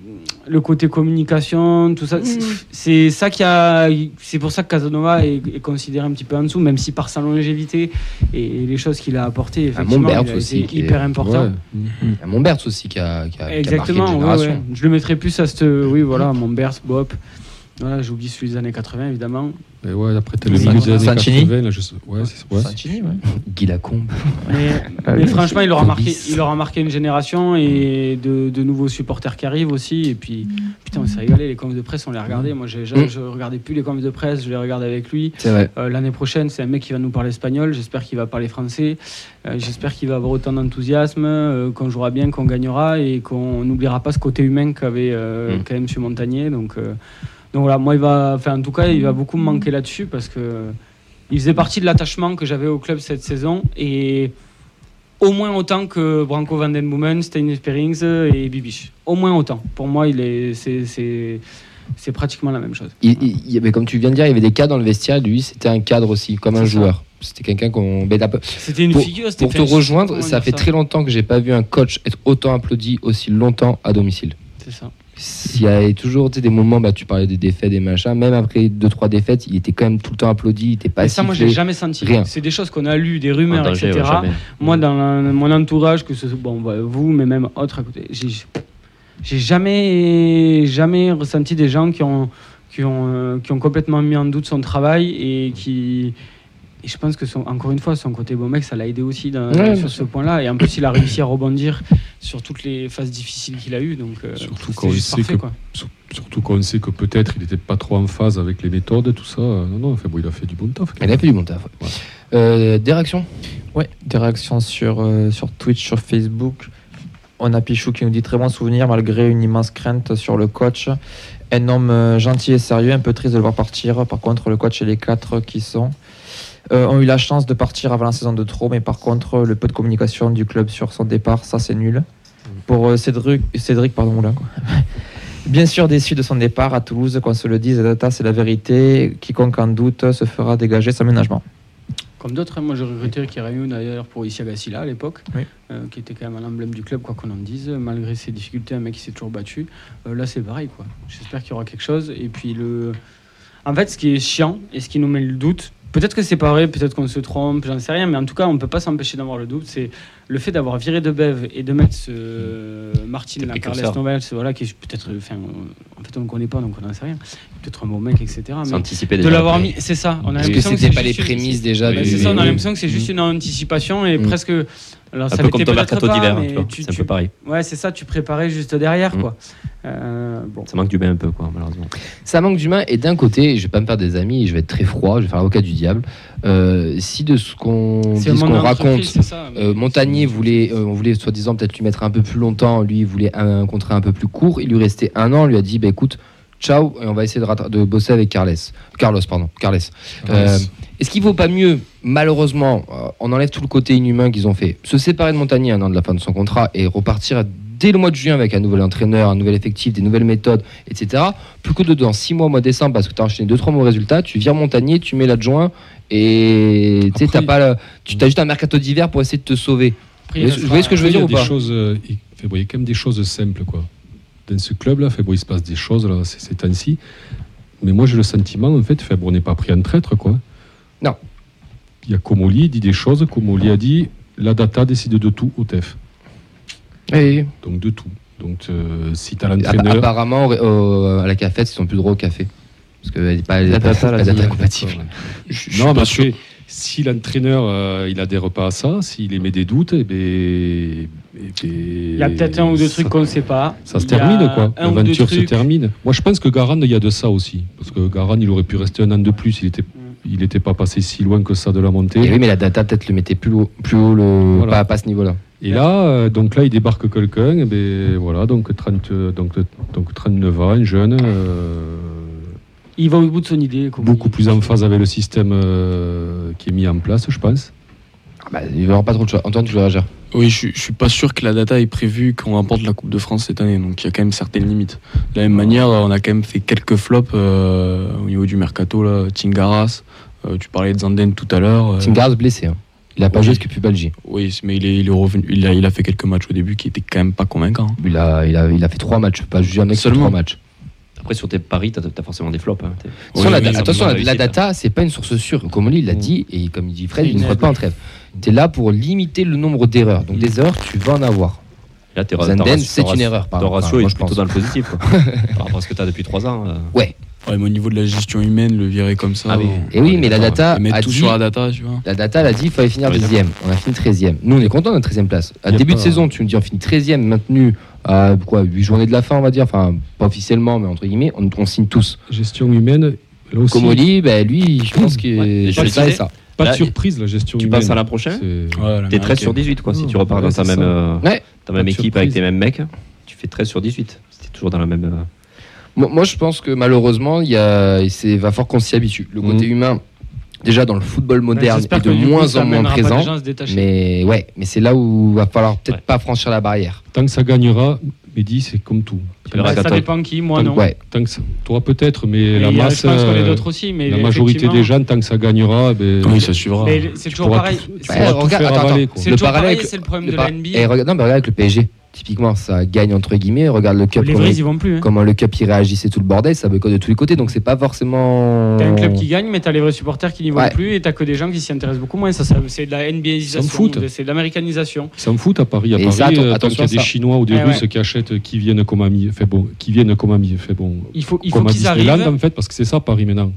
le côté communication, tout ça. C'est- C'est ça qui a, c'est pour ça que Casanova est, est considéré un petit peu en dessous, même si par sa longévité et, les choses qu'il a apportées, effectivement, Montberg il a aussi, été qui est- hyper important. Ouais. il y a Monbertz aussi qui a, qui a- qui a Exactement, marqué une ouais, génération. ouais. je le mettrais plus à cette, oui, voilà, Montbert, Bob. Voilà, j'oublie celui des années 80, évidemment. Et ouais, après, t'as le milieu des années Santini 80, là, je sais- ouais, c'est ouais. Santini, ouais. Guy Lacombe. Mais, mais franchement, il aura, marqué, il aura marqué une génération et de, de nouveaux supporters qui arrivent aussi. Et puis, putain, on s'est régalé. Les confs de presse, on les regardait. Moi, j'ai- je Mm. je regardais plus les confs de presse, je les regarde avec lui. C'est vrai. Euh, L'année prochaine, c'est un mec qui va nous parler espagnol. J'espère qu'il va parler français. Euh, J'espère qu'il va avoir autant d'enthousiasme, euh, qu'on jouera bien, qu'on gagnera et qu'on n'oubliera pas ce côté humain qu'avait euh, Mm. quand même M. Montagnier. Donc, euh, donc voilà, moi, il va, enfin, en tout cas, il va beaucoup me manquer là-dessus parce que il faisait partie de l'attachement que j'avais au club cette saison et au moins autant que Branco Van Den Boomen, Stein Sperrings et Bibiche. Au moins autant. Pour moi, il est, c'est, c'est, c'est pratiquement la même chose. Il, y avait, comme tu viens de dire, il y avait des cadres dans le vestiaire. Lui, c'était un cadre aussi, comme un ça. joueur. C'était quelqu'un qu'on. C'était une Pour- figure. c'était Pour te rejoindre, ça fait très longtemps que j'ai pas vu un coach être autant applaudi aussi longtemps à domicile. C'est ça. Il y a toujours des moments, bah, tu parlais des défaites, des machins, même après 2-3 défaites, il était quand même tout le temps applaudi, il était pas Et ça, moi, je sifflé. l'ai jamais senti. rien. C'est des choses qu'on a lues, des rumeurs, danger, etc. ouais. Moi, dans la- mon entourage, que ce soit bon, bah, vous, mais même autres à côté, j'ai, j'ai jamais, jamais ressenti des gens qui ont, qui ont, euh, qui ont complètement mis en doute son travail et qui. Et je pense que, son, encore une fois, son côté beau mec, ça l'a aidé aussi dans- Ouais, bien sur ce point-là. Et en plus, il a réussi à rebondir sur toutes les phases difficiles qu'il a eues. Donc, euh, Surtout quand on juste sait parfait, que- quoi. Sur- Surtout quand on sait que peut-être il n'était pas trop en phase avec les méthodes, tout ça. Euh, Non, non, enfin, bon, il a fait du bon taf. Il a fait du bon taf. ouais. Euh, des réactions? Ouais, des réactions sur, euh, sur Twitch, sur Facebook. On a Pichou qui nous dit très bon souvenir malgré une immense crainte sur le coach. Un homme gentil et sérieux, un peu triste de le voir partir. Par contre, le coach et les quatre qui sont euh, ont eu la chance de partir avant la saison de trop, mais par contre, le peu de communication du club sur son départ, ça c'est nul. Pour euh, Cédric, Cédric pardon. Bien sûr déçu de son départ à Toulouse, qu'on se le dise, Data c'est la vérité. Quiconque en doute se fera dégager son ménagement. Comme d'autres, hein, moi je regrettais qu'il y ait eu d'ailleurs pour Isiaga Silla à l'époque, Oui. euh, qui était quand même un emblème du club, quoi qu'on en dise. Malgré ses difficultés, un mec qui s'est toujours battu. Euh, là c'est pareil, quoi. J'espère qu'il y aura quelque chose. Et puis le. En fait, ce qui est chiant et ce qui nous met le doute, peut-être que c'est pas vrai, peut-être qu'on se trompe, j'en sais rien, mais en tout cas, on peut pas s'empêcher d'avoir le doute. C'est le fait d'avoir viré de Bev et de mettre ce Martin C'est la Carles précurseur. Novel, ce- voilà, qui est peut-être. Enfin, euh, en fait, on ne connaît pas, donc on n'en sait rien. Peut-être un bon mec, etc. Mais anticipé de l'avoir mis, c'est ça. On a Est-ce que l'impression c'était pas les prémices déjà c'est ça, on a l'impression que c'est juste une anticipation et Mm. presque. Alors, Un ça peu comme ton mercato d'hiver, tu vois. tu- C'est un tu- peu pareil. Ouais, c'est ça, tu préparais juste derrière, Mm. quoi. Euh, bon. Ça manque du bain un peu, quoi, malheureusement. Ça manque d'humain et d'un côté, je vais pas me faire des amis, je vais être très froid, je vais faire l'avocat du diable. Euh, si de ce qu'on raconte, ça, euh, Montagnier voulait, euh, on voulait soi-disant peut-être lui mettre un peu plus longtemps, lui il voulait un contrat un peu plus court, il lui restait un an, on lui a dit bah écoute, ciao, et on va essayer de, bosser avec Carles. Carlos, pardon, Carles. Euh, Est-ce qu'il vaut pas mieux, malheureusement, euh, on enlève tout le côté inhumain qu'ils ont fait, se séparer de Montagnier un an de la fin de son contrat et repartir dès le mois de juin avec un nouvel entraîneur, un nouvel effectif, des nouvelles méthodes, etc. Plus que de dans 6 mois, mois de décembre, parce que tu as enchaîné 2-3 mauvais résultats, tu vires Montagnier, tu mets l'adjoint et tu sais, Après- t'as pas le- tu as juste un mercato d'hiver pour essayer de te sauver. Après, Vous voyez- ce que je veux dire ou pas choses, euh, il, y a quand même des choses simples, quoi. Dans ce club-là, bon, il se passe des choses là, ces, ces temps-ci. Mais moi, j'ai le sentiment, en fait, bon, on n'est pas pris en traître, quoi. Non. Il y a Comoli, il dit des choses. Comoli a dit la data décide de tout au TEF. Et Donc, de tout. Donc, euh, si tu as l'entraîneur. apparemment, à la cafette, ils sont plus droits au café. Parce que elle est pas, elle est La pas- data, la la data compatible. Non, mais après, si l'entraîneur euh, il adhère pas à ça, s'il émet des doutes, eh ben, eh ben, Il y a peut-être un ou deux trucs qu'on ne sait pas. Ça se termine, quoi. un ou deux L'aventure se termine. Moi, je pense que Garan, il y a de ça aussi. Parce que Garan, il aurait pu rester un an de plus. Il était, Mm. il n'était pas passé si loin que ça de la montée. Et oui, mais la data peut-être le mettait plus haut, plus haut le, Voilà. pas, pas à ce niveau-là. Et là, euh, donc là, il débarque quelqu'un, et ben voilà, donc, 30, euh, donc, donc 39 ans, jeune, euh, Il va au bout de son idée. beaucoup il- plus en phase avec le système euh, qui est mis en place, je pense. Bah, il va y avoir pas trop de choix. Antoine, tu veux réagir? Oui, je, suis- je suis pas sûr que la data est prévue qu'on remporte la Coupe de France cette année, donc il y a quand même certaines limites. De la même manière, on a quand même fait quelques flops euh, au niveau du mercato, là, Tingaras, euh, tu parlais de Zanden tout à l'heure. euh, Garz blessé. hein. Il a pas joué jusqu'à Pubalgie. oui, mais il est, il est revenu, il a, il a fait quelques matchs au début qui étaient quand même pas convaincants. Il a, il a, il a fait trois matchs. Pas juger un mec Seulement. trois matchs. Après, sur tes paris, t'as as forcément des flops. hein. T'es- Attention, la, oui, attention, la, data, c'est pas une source sûre. Comme lui, il l'a Mm. dit, et comme il dit Fred, il ne aide. pas en trêve. Tu es là pour limiter le nombre d'erreurs. Donc des erreurs, tu vas en avoir. Là, Zenden, c'est une erreur, par- Ton enfin, ratio moi, est je plutôt pense. dans le positif. quoi. Par rapport à ce que tu as depuis 3 ans. euh. Ouais. Ouais, mais au niveau de la gestion humaine, le virer comme ça. Ah oui. on- Et oui, mais la data a tout dit, sur la data, tu vois. la data, elle a dit qu'il fallait finir Ouais, dixième. On a fini 13e. Nous, on est content de notre 13e place. À début de saison, tu me dis on finit 13e, maintenu à quoi, 8 journées de la fin, on va dire. Enfin, pas officiellement, mais entre guillemets, on, on signe tous. Gestion humaine, là aussi, Comoli, ben, lui, je pense qu'il Ouais, je ça et ça. pas de surprise la gestion Tu humaine. penses à l'an prochain T'es 13 sur l'américain. 18, quoi. Si tu repars dans ta même, euh, Ouais. ta même de équipe avec tes mêmes mecs, tu fais 13 sur 18. C'était toujours dans la même. euh, Moi, moi, je pense que malheureusement, il y a, et c'est va fort qu'on s'y habitue. Le côté Mhm. humain, déjà dans le football moderne, est de coup, moins en moins les présent. Mais ouais, mais c'est là où va falloir peut-être Ouais. pas franchir la barrière. Tant que ça gagnera, Mehdi, c'est comme tout. Bah, ça toi- dépend qui, moi Tant- non. Ouais. Tant que ça- toi peut-être, mais, Mais la masse, je pense euh, d'autres aussi, mais la majorité des gens, tant que ça gagnera, ben, Oui, ça suivra. mais c'est toujours pareil. avaler, Le parallèle c'est le problème Le de la NBA. Et regarde, non, mais regarde avec le PSG. Typiquement, ça gagne entre guillemets. Regarde le Cup, Les comment, vrais, il- ils vont plus. hein. comment le Cup il réagissait tout le bordel, ça boycotte de tous les côtés. Donc c'est pas forcément. T'as un club qui gagne, mais t'as les vrais supporters qui n'y vont Ouais. plus et t'as que des gens qui s'y intéressent beaucoup moins. Ça, ça- c'est de la NBAisation, c'est de l'américanisation. Ils s'en foutent à Paris. À Et Paris, ça, euh, attention qu'il y a des ça. Chinois ou des Ouais, Russes ouais. qui achètent, qui viennent comme amis, fait bon, qui viennent comme amis, fait bon, Il faut, il faut qu'ils arrivent. en fait, parce que c'est ça Paris maintenant.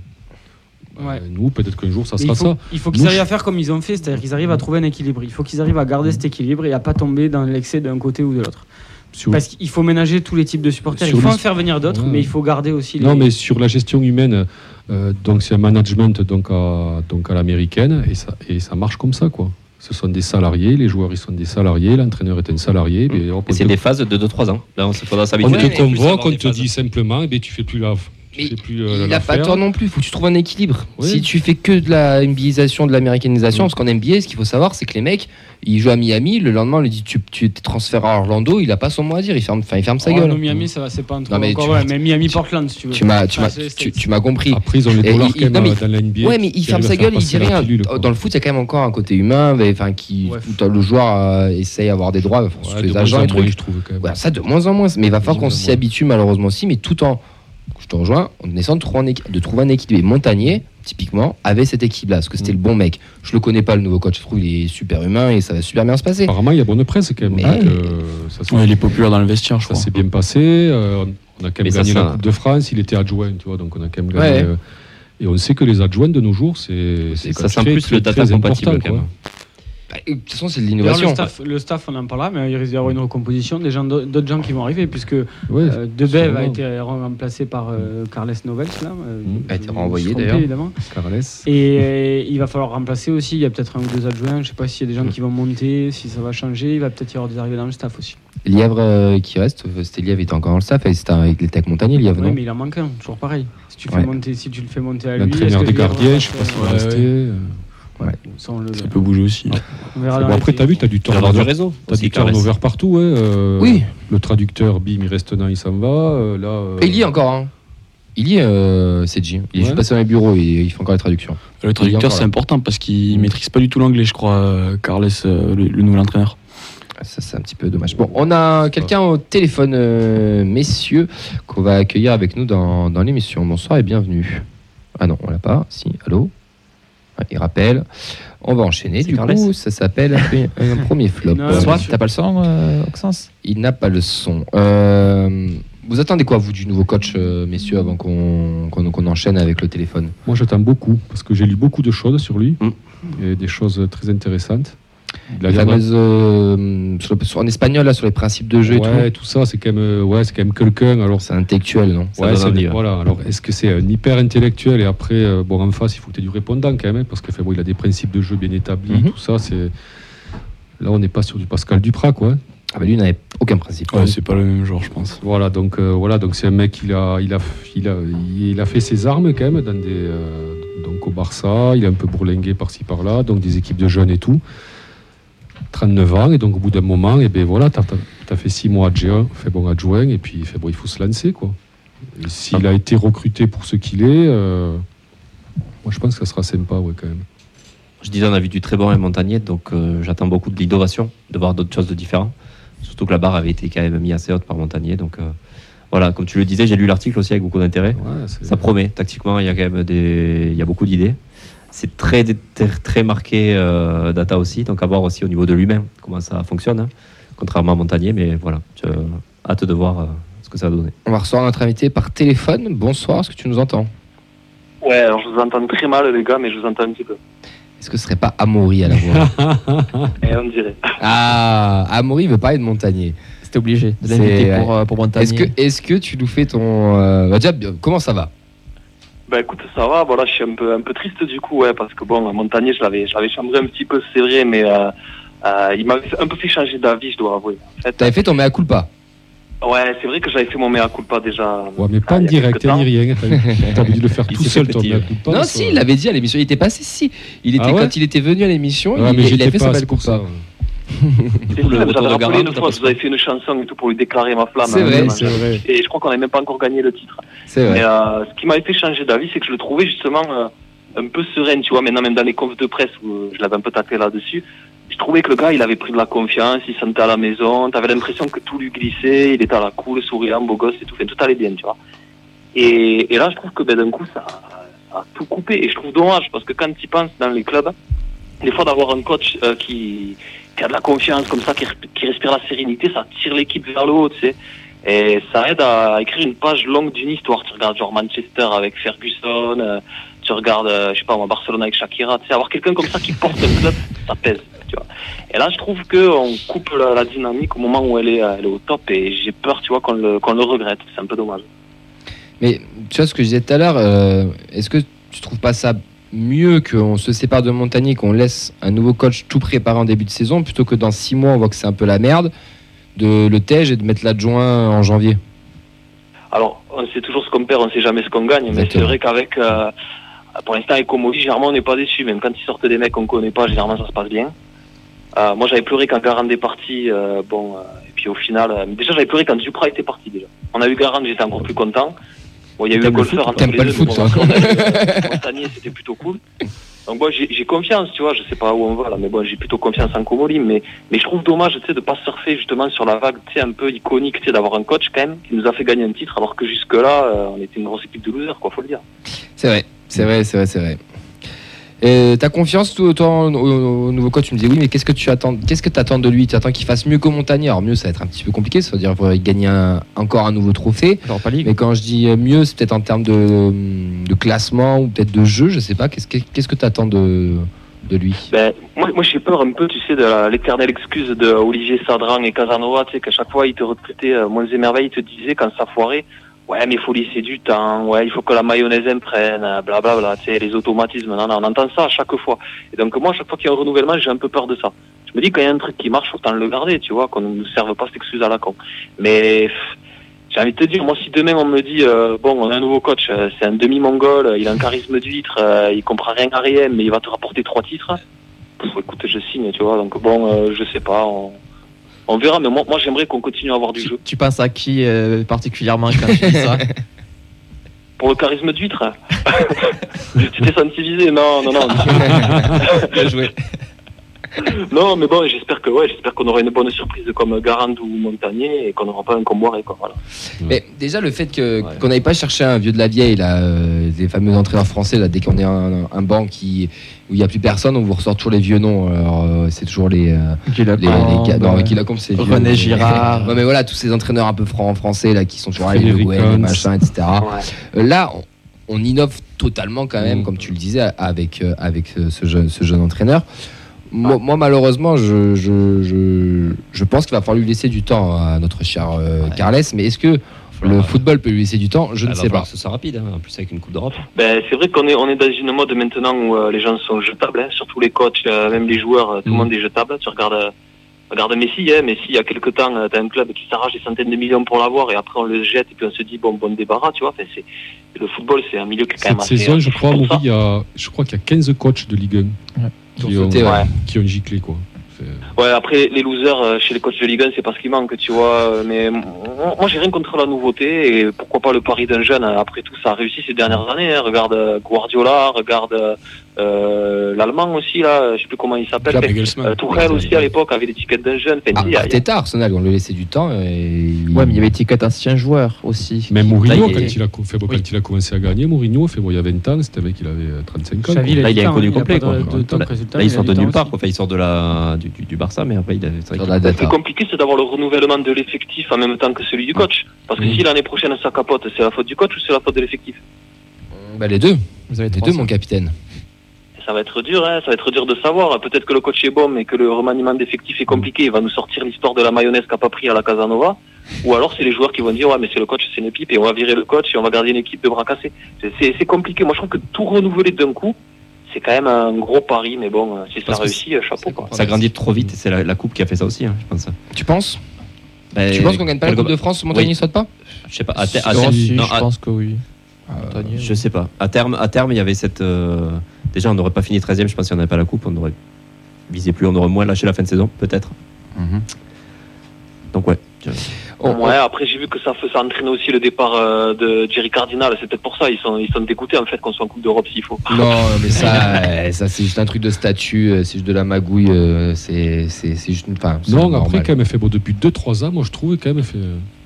Ouais. Euh, nous, peut-être qu'un jour, ça Mais sera il faut, ça. il faut qu'ils arrivent je- à faire comme ils ont fait, c'est-à-dire qu'ils arrivent à trouver un équilibre. Il faut qu'ils arrivent à garder cet équilibre et à pas tomber dans l'excès d'un côté ou de l'autre. Sur- Parce qu'il faut ménager tous les types de supporters. Sur il faut les- en faire venir d'autres, Ouais. mais il faut garder aussi les. Non, mais sur la gestion humaine, euh, donc c'est un management donc à, donc à l'américaine et ça, et ça marche comme ça quoi. Ce sont des salariés, les joueurs ils sont des salariés, l'entraîneur est un salarié. on c'est te- des phases de 2-3 ans. Là, on se faudra on s'habituer. Ouais, te convoque, on te dit simplement, eh ben, tu fais plus la, Mais fais plus euh, Il a l'affaire. pas tort non plus, faut que tu trouves un équilibre. Oui. Si tu fais que de la NBAisation, de l'américanisation, Mm. parce qu'en NBA, ce qu'il faut savoir, c'est que les mecs, ils jouent à Miami, le lendemain, on lui dit tu, tu es transféré à Orlando, il a pas son mot à dire, il ferme, il ferme sa Oh, gueule. non, Miami, ça va, c'est pas un truc Non, mais encore, tu- ouais, mais Miami Portland, si tu veux. Tu m'as, tu m'as, m'as compris. Après, ils ont les dollars il- quand même non, mais- dans la NBA. Ouais, mais il ferme sa gueule, il dit rien. Dans le foot, il y a quand même encore un côté humain, enfin, qui, le joueur euh, essaye d'avoir des droits, les agents je trouve ça de moins en moins, mais il va falloir qu'on s'y habitue malheureusement aussi, mais tout en, te rejoins, en essayant de trouver un, équi- de trouver un équilibre. Et Montagnier, typiquement, avait cette équipe-là, parce que c'était le bon mec. Je le connais pas, le nouveau coach, je trouve il est super humain et ça va super bien se passer. Apparemment, il y a bonne presse quand même. Mais- donc, euh, ça Ouais, il est populaire dans le vestiaire, je Ça crois. s'est bien passé. euh, on a quand même ça, gagné ça- la Coupe de France. Il était adjoint, tu vois, donc on a quand même gagné. Ouais. euh, et on sait que les adjoints de nos jours, c'est c'est Ça sent très, plus très, le data très compatible quand même. Bah, et De toute façon, c'est de l'innovation. le staff, le staff, on en parlera, mais il risque d'y avoir une recomposition des gens, d'autres gens qui vont arriver, puisque Ouais, euh, Debev a été remplacé par euh, Carles Novels, là. euh, Mm. A été renvoyé, d'ailleurs. évidemment. Carles. Et euh, il va falloir remplacer aussi. Il y a peut-être un ou deux adjoints. Je sais pas s'il y a des gens qui vont monter, si ça va changer. Il va peut-être y avoir des arrivées dans le staff aussi. Lièvre euh, qui reste, euh, c'était Lièvre était encore dans le staff, c'était avec les Tech Montagnier, Lièvre, Oui, non mais il en manque un, toujours pareil. Si tu, fais Ouais. monter, si tu le fais monter à lui, L'entraîneur des gardiens, va je sais Ouais, euh. Ça, le peut bouger aussi. On verra Bon, après, les tu as vu, tu as du turnover. réseau. T'as aussi, du turnover partout. ouais, euh, Oui, Le traducteur, bim, il reste un, il s'en va. euh, là, euh, Et il y est encore. Hein. Il y est, euh, CG. Il est Ouais. juste passé dans les bureaux et il fait encore les traductions. Le traducteur, c'est important parce qu'il Mm. maîtrise pas du tout l'anglais, je crois, euh, Carles, euh, le, le nouvel entraîneur. Ah, Ça, c'est un petit peu dommage. Bon, on a quelqu'un au téléphone, euh, messieurs, qu'on va accueillir avec nous dans, dans l'émission. Bonsoir et bienvenue. Ah non, on l'a pas. Si, allô Ouais, Il rappelle. On va enchaîner. Du coup, ça s'appelle un, un premier flop. T'as pas le son, euh, Oxens? Il n'a pas le son. Euh, vous attendez quoi, vous, du nouveau coach, euh, messieurs, avant qu'on enchaîne avec le téléphone? Moi, j'attends beaucoup parce que j'ai lu beaucoup de choses sur lui Mm. et des choses très intéressantes. A La fameuse, euh, sur le- sur- en espagnol, là, sur les principes de jeu et ouais, tout. tout ça, c'est quand même, euh, ouais, c'est quand même quelqu'un. Alors, C'est intellectuel, non? Ça ouais, c'est- voilà. Alors, est-ce que c'est un hyper intellectuel et après, euh, bon, en face, il faut que tu aies du répondant quand même, hein, parce que fait, bon, il a des principes de jeu bien établis, Mhm. tout ça, c'est. Là, on n'est pas sur du Pascal Duprat, quoi. Ah bah lui n'avait aucun principe. Ouais, c'est pas le même genre, je pense. Voilà, donc euh, voilà, donc c'est un mec il a, il a, il a, il a fait ses armes quand même dans des, euh, donc au Barça, il est un peu bourlingué par-ci par-là, donc des équipes de jeunes et tout. 39 ans et donc au bout d'un moment, et ben voilà, t'as as fait 6 mois adjoint, fait bon adjoint et puis fait bon, il faut se lancer quoi. S'il a été recruté pour ce qu'il est, euh, moi je pense que ça sera sympa ouais quand même. Je disais, on a vu du très bon et Montagnier, donc euh, j'attends beaucoup de l'innovation, de voir d'autres choses de différents. Surtout que la barre avait été quand même mise assez haute par Montagnier. Donc euh, voilà, comme tu le disais, j'ai lu l'article aussi avec beaucoup d'intérêt. Ouais, Ça promet, tactiquement, il y a quand même des... il y a beaucoup d'idées. C'est très, très, très marqué euh, data aussi, donc à voir aussi au niveau de l'humain comment ça fonctionne, hein, contrairement à Montagnier. Mais voilà, je- hâte de voir euh, ce que ça va donner. On va recevoir notre invité par téléphone. Bonsoir, est-ce que tu nous entends? Ouais, alors je vous entends très mal les gars, mais je vous entends un petit peu. Est-ce que ce serait pas Amaury à la voix? Et on dirait. Ah, Amaury veut parler de Montagnier. C'était obligé de l'inviter pour, euh, pour Montagnier. Est-ce que, est-ce que tu nous fais ton... euh, bah déjà, comment ça va? Bah écoute, ça va, voilà, je suis un peu, un peu triste du coup, ouais, parce que bon, Montagnier, je l'avais, je l'avais chambré un petit peu, c'est vrai, mais euh, euh, il m'avait un peu fait changer d'avis, je dois avouer. En fait, T'avais fait ton mea culpa ouais, c'est vrai que j'avais fait mon mea culpa déjà. Ouais, mais pas Ah, en direct, hein, ni rien. T'as- T'avais dû le faire tout seul, coup de pas, Non, si, il l'avait dit à l'émission. Il était passé, si. Il était, Ah ouais quand il était venu à l'émission, Ouais, il, mais il j'étais a fait pas, sa belle c'est pour ça. culpa. C'est vous avez de rappelé Garand, une t'as fois, pas vous avez fait une chanson et tout pour lui déclarer ma flamme. C'est hein, vrai, vraiment. C'est vrai. Et je crois qu'on n'avait même pas encore gagné le titre. C'est vrai. Mais euh, ce qui m'avait fait changer d'avis, c'est que je le trouvais justement euh, un peu serein, tu vois. Maintenant, même dans les confs de presse où euh, je l'avais un peu tâté là-dessus, je trouvais que le gars, il avait pris de la confiance, il se sentait à la maison, t'avais l'impression que tout lui glissait, il était à la cool, souriant, beau gosse et tout, enfin, tout allait bien, tu vois. Et, et là, je trouve que ben, d'un coup, ça, ça a tout coupé. Et je trouve dommage, parce que quand tu penses dans les clubs, des fois d'avoir un coach euh, qui, qui a de la confiance comme ça, qui, resp- qui respire la sérénité, ça tire l'équipe vers le haut. Et ça aide à écrire une page longue d'une histoire. Tu regardes Manchester avec Ferguson, euh, tu regardes, euh, je sais pas Barcelone avec Shakira. Tu avoir quelqu'un comme ça qui porte un club, ça pèse, tu vois. Et là, je trouve que on coupe la, dynamique au moment où elle est, elle est au top et j'ai peur, tu vois, qu'on le, qu'on le regrette. C'est un peu dommage. Mais tu vois ce que je disais tout à l'heure, euh, est-ce que tu trouves pas ça mieux qu'on se sépare de Montagnier, qu'on laisse un nouveau coach tout préparé en début de saison, plutôt que dans six mois on voit que c'est un peu la merde, de le tège et de mettre l'adjoint en janvier Alors, on sait toujours ce qu'on perd, on sait jamais ce qu'on gagne. Mais c'est vrai qu'avec, euh, pour l'instant, avec Comoli, généralement, on n'est pas déçu. Même quand ils sortent des mecs qu'on connaît pas, généralement, ça se passe bien. Euh, moi, j'avais pleuré quand Garand est parti. euh, bon, et puis au final, déjà, j'avais pleuré quand Duprat était parti déjà. On a eu Garand, j'étais encore plus content. Bon, il y a eu le le golfeur foot entre les pas le deux, foot, mais toi bon, on a eu, euh, c'était plutôt cool. Donc moi, j'ai j'ai confiance, tu vois. Je sais pas où on va là, mais bon, j'ai plutôt confiance en Comoli. Mais mais je trouve dommage, tu sais, de pas surfer justement sur la vague, tu sais, un peu iconique, tu sais, d'avoir un coach quand même qui nous a fait gagner un titre, alors que jusque là, on était une grosse équipe de losers, quoi, faut le dire. C'est vrai, c'est vrai, c'est vrai, c'est vrai. Et T'as confiance toi, toi, au, au nouveau coach Tu me dis oui, mais qu'est-ce que tu attends Qu'est-ce que tu attends de lui Tu attends qu'il fasse mieux que Montagnier Alors mieux, ça va être un petit peu compliqué, ça veut dire qu'il gagner un- encore un nouveau trophée. Mais quand je dis mieux, c'est peut-être en termes de, de classement ou peut-être de jeu, je sais pas. Qu'est-ce que qu'est-ce que tu attends de, de lui? Ben, moi, moi j'ai peur un peu, tu sais, de l'éternelle excuse de Olivier Sadran et Casanova, tu sais, qu'à chaque fois, ils te recrutaient, euh, moins et merveilles, ils te disaient quand ça foirait, ouais, mais il faut laisser du temps, ouais, il faut que la mayonnaise imprègne, euh, blablabla, tu sais, les automatismes, non, non, on entend ça à chaque fois. Et donc, moi, à chaque fois qu'il y a un renouvellement, j'ai un peu peur de ça. Je me dis, quand il y a un truc qui marche, autant le garder, tu vois, qu'on ne nous serve pas cette excuse à la con. Mais, j'ai envie de te dire, moi, si demain on me dit, euh, bon, on a un nouveau coach, euh, c'est un demi-mongol, il a un charisme d'huître, euh, il comprend rien à rien, mais il va te rapporter trois titres, pff, écoute, je signe, tu vois. Donc bon, euh, je sais pas, on verra. Mais moi, moi j'aimerais qu'on continue à avoir du Tu, jeu. tu penses à qui euh, particulièrement quand tu dis ça Pour le charisme d'huître, tu t'es senti visé Non, non, non. Bien joué. non, mais bon, j'espère que ouais, j'espère qu'on aura une bonne surprise comme Garand ou Montagnier et qu'on n'aura pas un comboiré, quoi. Voilà. Mais déjà le fait que Ouais. qu'on n'aille pas chercher un vieux de la vieille là, euh, les fameux entraîneurs français là, dès qu'on est un, un banc qui où il n'y a plus personne, on vous ressort toujours les vieux noms. Alors euh, c'est toujours les euh, les, les non, c'est vieux. René Girard. Ouais, mais voilà tous ces entraîneurs un peu francs français là qui sont toujours allés le Frédéric Gouin, les machins, etc. Ouais. Là, on, on innove totalement quand même, Mm. comme tu le disais, avec, euh, avec euh, ce, jeune, ce jeune entraîneur. Moi, moi, malheureusement, je, je, je, je pense qu'il va falloir lui laisser du temps à notre cher euh, Ouais. Carles. Mais est-ce que le football peut lui laisser du temps Je ne sais pas. ce soit rapide, hein, en plus avec une Coupe d'Europe. Ben, c'est vrai qu'on est, on est dans une mode maintenant où euh, les gens sont jetables, hein, surtout les coachs, euh, même les joueurs, euh, tout le Mm. monde est jetable. Tu regardes, euh, Regarde Messi, hein, Messi, il y a quelques temps, euh, t'as un club qui s'arrache des centaines de millions pour l'avoir et après on le jette et puis on se dit, bon, bon débarras, tu vois. Enfin, c'est, le football, c'est un milieu qui est quand même Cette assez. saison, je crois, il y a, je crois qu'il y a 15 coachs de Ligue 1 Ouais. qui, ont ouais. qui ont giclé. Quoi. C'est- Ouais, après, les losers euh, chez les coachs de Ligue 1, c'est parce qu'il manque, tu vois. euh, Mais moi, j'ai rien contre la nouveauté et pourquoi pas le pari d'un jeune. euh, Après tout, ça a réussi ces dernières années. hein. Regarde euh, Guardiola, regarde euh, l'Allemand aussi, là, je sais plus comment il s'appelle. Euh, Tuchel aussi à l'époque avait l'étiquette d'un jeune. Enfin, Ah, il y a- il y a- Arteta, Arsenal, on lui laissait du temps. Et... Ouais, mais il y avait étiquette ancien joueur aussi. Même Qui- Mourinho, Là, il quand, est- il a, co- fait, bon, Oui. quand il a commencé à gagner, Mourinho, fait, bon, il y a 20 ans, c'était avec il avait euh, 35 ans. Xavi, quoi. Là, il est inconnu hein, complet, quoi. Là, il il sort de nulle part. aussi. Enfin, il sort de la, du, du, du Barça, mais après, il a, Le plus compliqué, c'est d'avoir le renouvellement de l'effectif en même temps que celui du coach. Parce que Mhm. si l'année prochaine ça capote, c'est la faute du coach ou c'est la faute de l'effectif? Bah, les deux. Vous avez Les deux, mon capitaine. Ça va être dur, hein, ça va être dur de savoir. Peut-être que le coach est bon, mais que le remaniement d'effectifs est compliqué. Il va nous sortir l'histoire de la mayonnaise qu'a pas pris à la Casanova. Ou alors c'est les joueurs qui vont dire ouais mais c'est le coach, c'est une équipe et on va virer le coach et on va garder une équipe de bras cassés. C'est- C'est c'est compliqué. Moi je trouve que tout renouveler d'un coup, c'est quand même un gros pari. Mais bon, euh, si ça réussit, euh, chapeau quoi. ça grandit trop vite et c'est la, la coupe qui a fait ça aussi, hein, je pense. Tu penses? Bah, Tu penses qu'on gagne pas la Coupe de France, Montagny Oui. saute pas? Je sais pas. À, ter- à terme- si, non, je à- pense que oui. Euh, Montagnier, Je sais pas. À terme, à terme, il y avait cette. euh, Déjà, on n'aurait pas fini 13 e je pense, si on n'avait pas la coupe. On aurait visé plus, on aurait moins lâché la fin de saison, peut-être. Mhm. Donc, ouais. Oh, ouais, après j'ai vu que ça, fait- ça entraînait aussi le départ euh, de Jerry Cardinal. C'est peut-être pour ça ils sont ils sont dégoûtés en fait qu'on soit en Coupe d'Europe s'il faut. Non, mais ça, ça c'est juste un truc de statut, euh, c'est juste de la magouille, euh, c'est c'est- c'est juste une. Enfin, Non, normal. après, quand même, fait, bon, depuis 2-3 ans, moi, je trouvais quand même. Fait,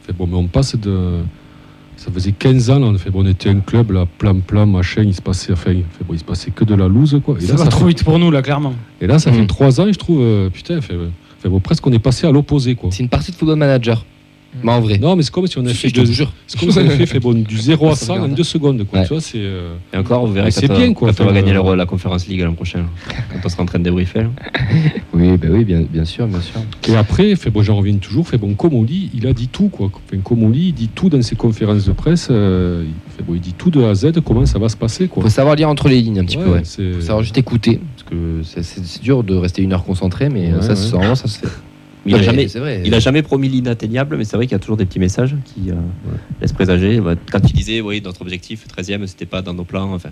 fait, bon, mais on passe de. Ça faisait 15 ans, là, on, fait, bon, on était un club, là, plan, plan, machin, il se passait, enfin, il fait, bon, il se passait que de la loose, quoi. Et Ça là, va ça trop fait, vite pour nous, là, clairement. et là, ça Mm. fait 3 ans, et je trouve, euh, putain, fait, fait, bon, presque on est passé à l'opposé, quoi. C'est une partie de football manager. Mais en vrai. Non, mais c'est comme si on avait fait, je te de- jure. c'est comme si on avait fait, fait, bon, du 0 à Ça 100 en regarde. 2 secondes, quoi. Ouais. Tu vois, c'est. euh, Et encore, vous verrez quand, on- bien, quoi, quand on va gagner euh, la, la conférence League l'an prochain. Quand on sera en train de débriefer. là. Oui, bah oui, bien, bien sûr, bien sûr. Et après, fait, bon, j'en reviens toujours, fait, bon, Comoli, il a dit tout, quoi. Enfin, Comoli, il dit tout dans ses conférences de presse, euh, il, fait, bon, il dit tout de A à Z, comment ça va se passer, quoi. Faut savoir lire entre les lignes un petit Ouais, peu, ouais. Faut savoir juste écouter, parce que c'est- dur de rester une heure concentré, mais Ouais, ça, normalement, ça se fait. Il, a Non, jamais, promis l'inatteignable, mais c'est vrai qu'il y a toujours des petits messages qui euh, laissent présager. Quand il disait, oui, notre objectif 13e, c'était pas dans nos plans. Enfin,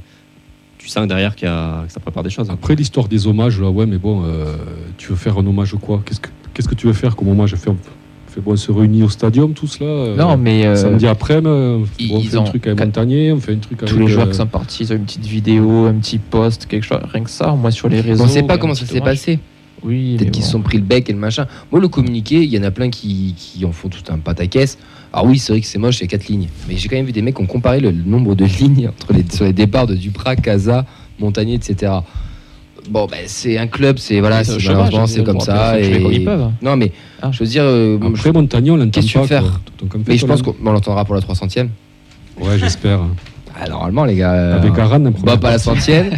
tu sens derrière qu'il y a- que ça prépare des choses. hein. Après l'histoire des hommages, là, ouais, mais bon, euh, tu veux faire un hommage quoi? Qu'est-ce que tu veux faire comme hommage? Faire, fait bon, on se réunit au stadium, tous là. euh, Non, mais euh, Samedi après, on ils- fait ils un ont- truc avec Montagnier, on fait un truc avec. tous les joueurs euh, qui sont partis, ils ont une petite vidéo, un petit post, quelque chose, rien que ça, moi sur les réseaux. On sait pas comment ça s'est hommage. passé. Oui, Peut-être qu'ils se bon. sont pris le bec et le machin. Moi, le communiqué, il y en a plein qui, qui en font tout un pataquès. Alors oui, c'est vrai que c'est moche, il y a quatre lignes. Mais j'ai quand même vu des mecs qui ont comparé le, le nombre de lignes entre les, sur les départs de Duprat, Casa, Montagnier, etc. Bon, ben, c'est un club, c'est voilà, C'est c'est malheureusement hein, comme ça. Et... comme ils peuvent. Non, mais Ah. je veux dire, euh, je- Après Montagnier, on l'entend Qu'est-ce que tu pas. veux faire mais je on pense qu'on on l'entendra pour la 300e. Ouais, j'espère. Ah, normalement, les gars. euh, Avec Aran, en première Bob à la partie. centième,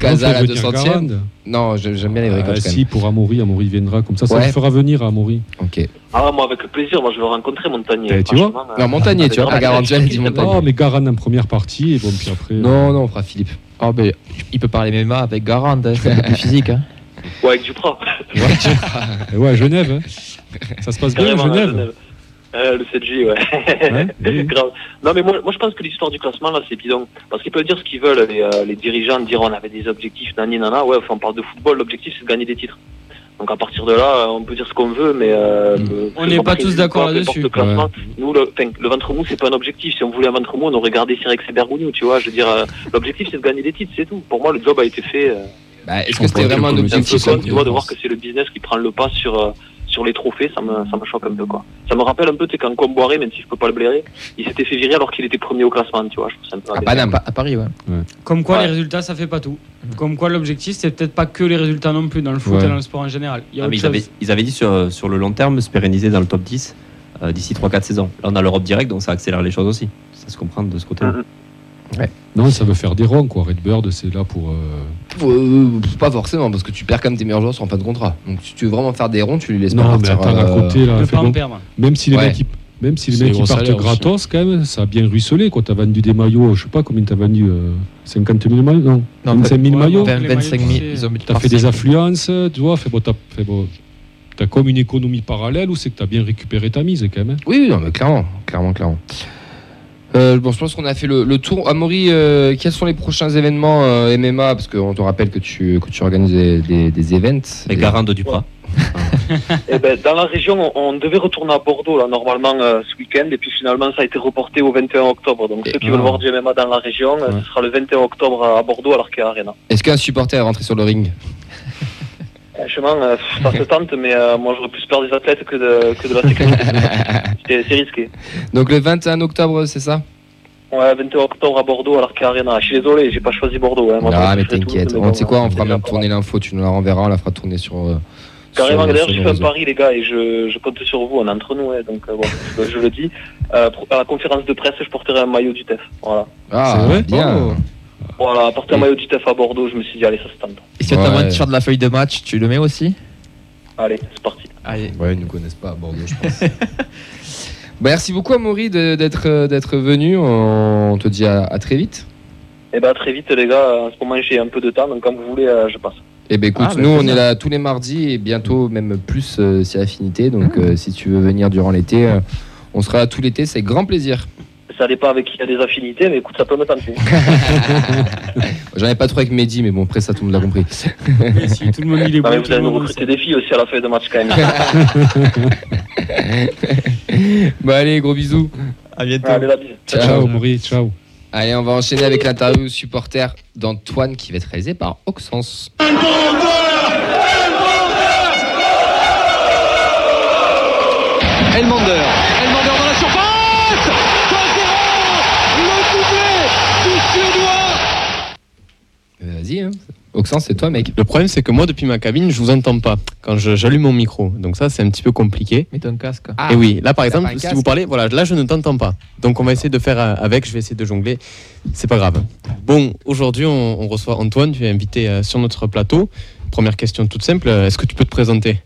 Casa à la Non, 200e. Garand. Non, je- j'aime bien les vrais Ah, coachs quand si, pour Amaury, Amaury viendra comme ça. Ça Ouais. le fera venir à Amaury. Ok. Ah moi avec plaisir, moi je veux rencontrer Montagnier. Eh, tu vois franchement, euh, Non, Montagnier, avec tu vois, grand pas dit. Montagnier. Oh, mais Garan en première partie, et bon, puis après. Non, non, on fera Philippe. Ah, ben, il peut parler MMA avec Garand, hein, c'est un peu plus physique. Hein. Ouais, avec Duprat. Et ouais, à Genève. hein. Ça se passe bien à Carrément, à Genève. Genève. Euh, le 7J, ouais. Ouais. Grave. Non, mais moi, moi, je pense que l'histoire du classement, là, c'est bidon. Parce qu'ils peuvent dire ce qu'ils veulent, les, euh, les dirigeants, dire on avait des objectifs, nani, nana. Ouais, enfin, on parle de football, l'objectif, c'est de gagner des titres. Donc, à partir de là, euh, on peut dire ce qu'on veut, mais. Euh, Mm. On n'est pas tous d'accord là-dessus. nous, le, le ventre mou, c'est pas un objectif. Si on voulait un ventre mou, on aurait gardé et Bergogneau, tu vois. Je veux dire, euh, l'objectif, c'est de gagner des titres, c'est tout. Pour moi, le job a été fait. euh, Bah, Est-ce que c'était vraiment un objectif tu vois, de voir que c'est le business qui prend le pas sur, euh, sur les trophées, ça me, ça me choque un peu, quoi. Ça me rappelle un peu, tu sais, quand Comboiré, même si je peux pas le blairer, il s'était fait virer alors qu'il était premier au classement, tu vois, je trouve ça un peu À aberrant. Paname. À Paris, ouais. Comme quoi, Ouais. les résultats, ça fait pas tout. Comme quoi, l'objectif, c'est peut-être pas que les résultats non plus dans le foot Ouais. et dans le sport en général. Il y a Ah, mais ils, avaient, chose. ils avaient dit sur, sur le long terme se pérenniser dans le top 10 euh, d'ici 3-4 saisons. Là, on a l'Europe direct, donc ça accélère les choses aussi. Ça se comprend de ce côté-là. Non, ça veut faire des ronds, quoi. Redbird, c'est là pour. euh, Euh, pas forcément, parce que tu perds quand même tes meilleurs joueurs sur en fin de contrat. Donc si tu veux vraiment faire des ronds, tu les laisses pas Non, mais partir. attends, à euh, côté, là. Fait bon. Même si les Ouais. mecs, ils- même si les mecs ils partent aussi. gratos, quand même, ça a bien ruisselé. Quand t'as vendu des maillots, je sais pas combien t'as vendu, euh, 50 000 maillots Non, Non, 25 000 ouais, maillots. ouais. 20, les 25 000, maillots, ils ont mis T'as fait des affluences, tu vois, fait bon, t'as fait bon. tu as comme une économie parallèle ou c'est que tu as bien récupéré ta mise quand même. hein. Oui, oui, non, mais clairement, clairement, clairement. Euh, bon, je pense qu'on a fait le, le tour. Amaury, euh, quels sont les prochains événements euh, MMA Parce qu'on te rappelle que tu, que tu organises des, des, des events. Les Et- garants de Duprat. Eh ben, dans la région, on, on devait retourner à Bordeaux là, normalement euh, ce week-end, et puis finalement ça a été reporté au 21 octobre. Donc Et- ceux qui ah. veulent voir du MMA dans la région, Ouais. ce sera le 21 octobre à Bordeaux à l'Arkea Arena. Est-ce qu'un supporter est rentré sur le ring? Franchement, euh, ça se tente, mais euh, moi j'aurais plus peur des athlètes que de, que de la sécurité. c'est risqué. Donc le 21 octobre, c'est ça? Ouais, 21 octobre à Bordeaux à l'Arkea Arena. Je suis désolé, j'ai pas choisi Bordeaux. Hein. Moi, Ah, je mais t'inquiète. On bon, sait quoi On fera même tourner l'info. Tu nous la renverras. On la fera tourner sur. euh, Carrément, d'ailleurs, j'ai fait un pari, les gars, et je, je compte sur vous, on est entre nous, hein, donc euh, bon, je, je le dis. Euh, à la conférence de presse, je porterai un maillot du TEF. Voilà. Ah, C'est vrai? bien. Voilà, porter un maillot du TEF à Bordeaux, je me suis dit, allez, ça se tente. On Ouais. t'envoie un t-shirt de la feuille de match, tu le mets aussi? Allez, c'est parti. Allez. Ouais, ils ne connaissent pas à Bordeaux, je pense. Bah, merci beaucoup, Amaury, d'être euh, d'être venu. On te dit à, à très vite. Et ben très vite, les gars, en ce moment, j'ai un peu de temps, donc quand vous voulez, euh, je passe. Eh ben écoute, Ah, bah, nous on bien. est là tous les mardis et bientôt même plus euh, si affinité. Donc euh, si tu veux venir durant l'été, euh, on sera là tout l'été, c'est grand plaisir. Ça dépend avec qui il y a des affinités, mais écoute, ça peut me tenter. J'en ai pas trop avec Mehdi, mais bon après ça tout le monde l'a compris. Si tout le monde il est Non, bon, vous allez le nous recruter des filles aussi à la fin de match quand même. bon allez, gros bisous. À bientôt. allez. Ciao. Ciao, Maurice, ciao. Allez, on va enchaîner avec l'interview supporter d'Antoine qui va être réalisé par Oxens. Elmander. Elmander dans la surface 2-0 Le doublé du Suédois Euh, Vas-y, hein. Oxens, c'est toi mec. Le problème, c'est que moi, depuis ma cabine, je vous entends pas quand j'allume mon micro. Donc ça, c'est un petit peu compliqué. Mets ton casque. Ah, Et oui, là, par exemple, si vous parlez, voilà, là, je ne t'entends pas. Donc on va essayer de faire euh, avec. Je vais essayer de jongler. C'est pas grave. Bon, aujourd'hui, on, on reçoit Antoine. Tu es invité euh, sur notre plateau. Première question toute simple. euh, Est-ce que tu peux te présenter?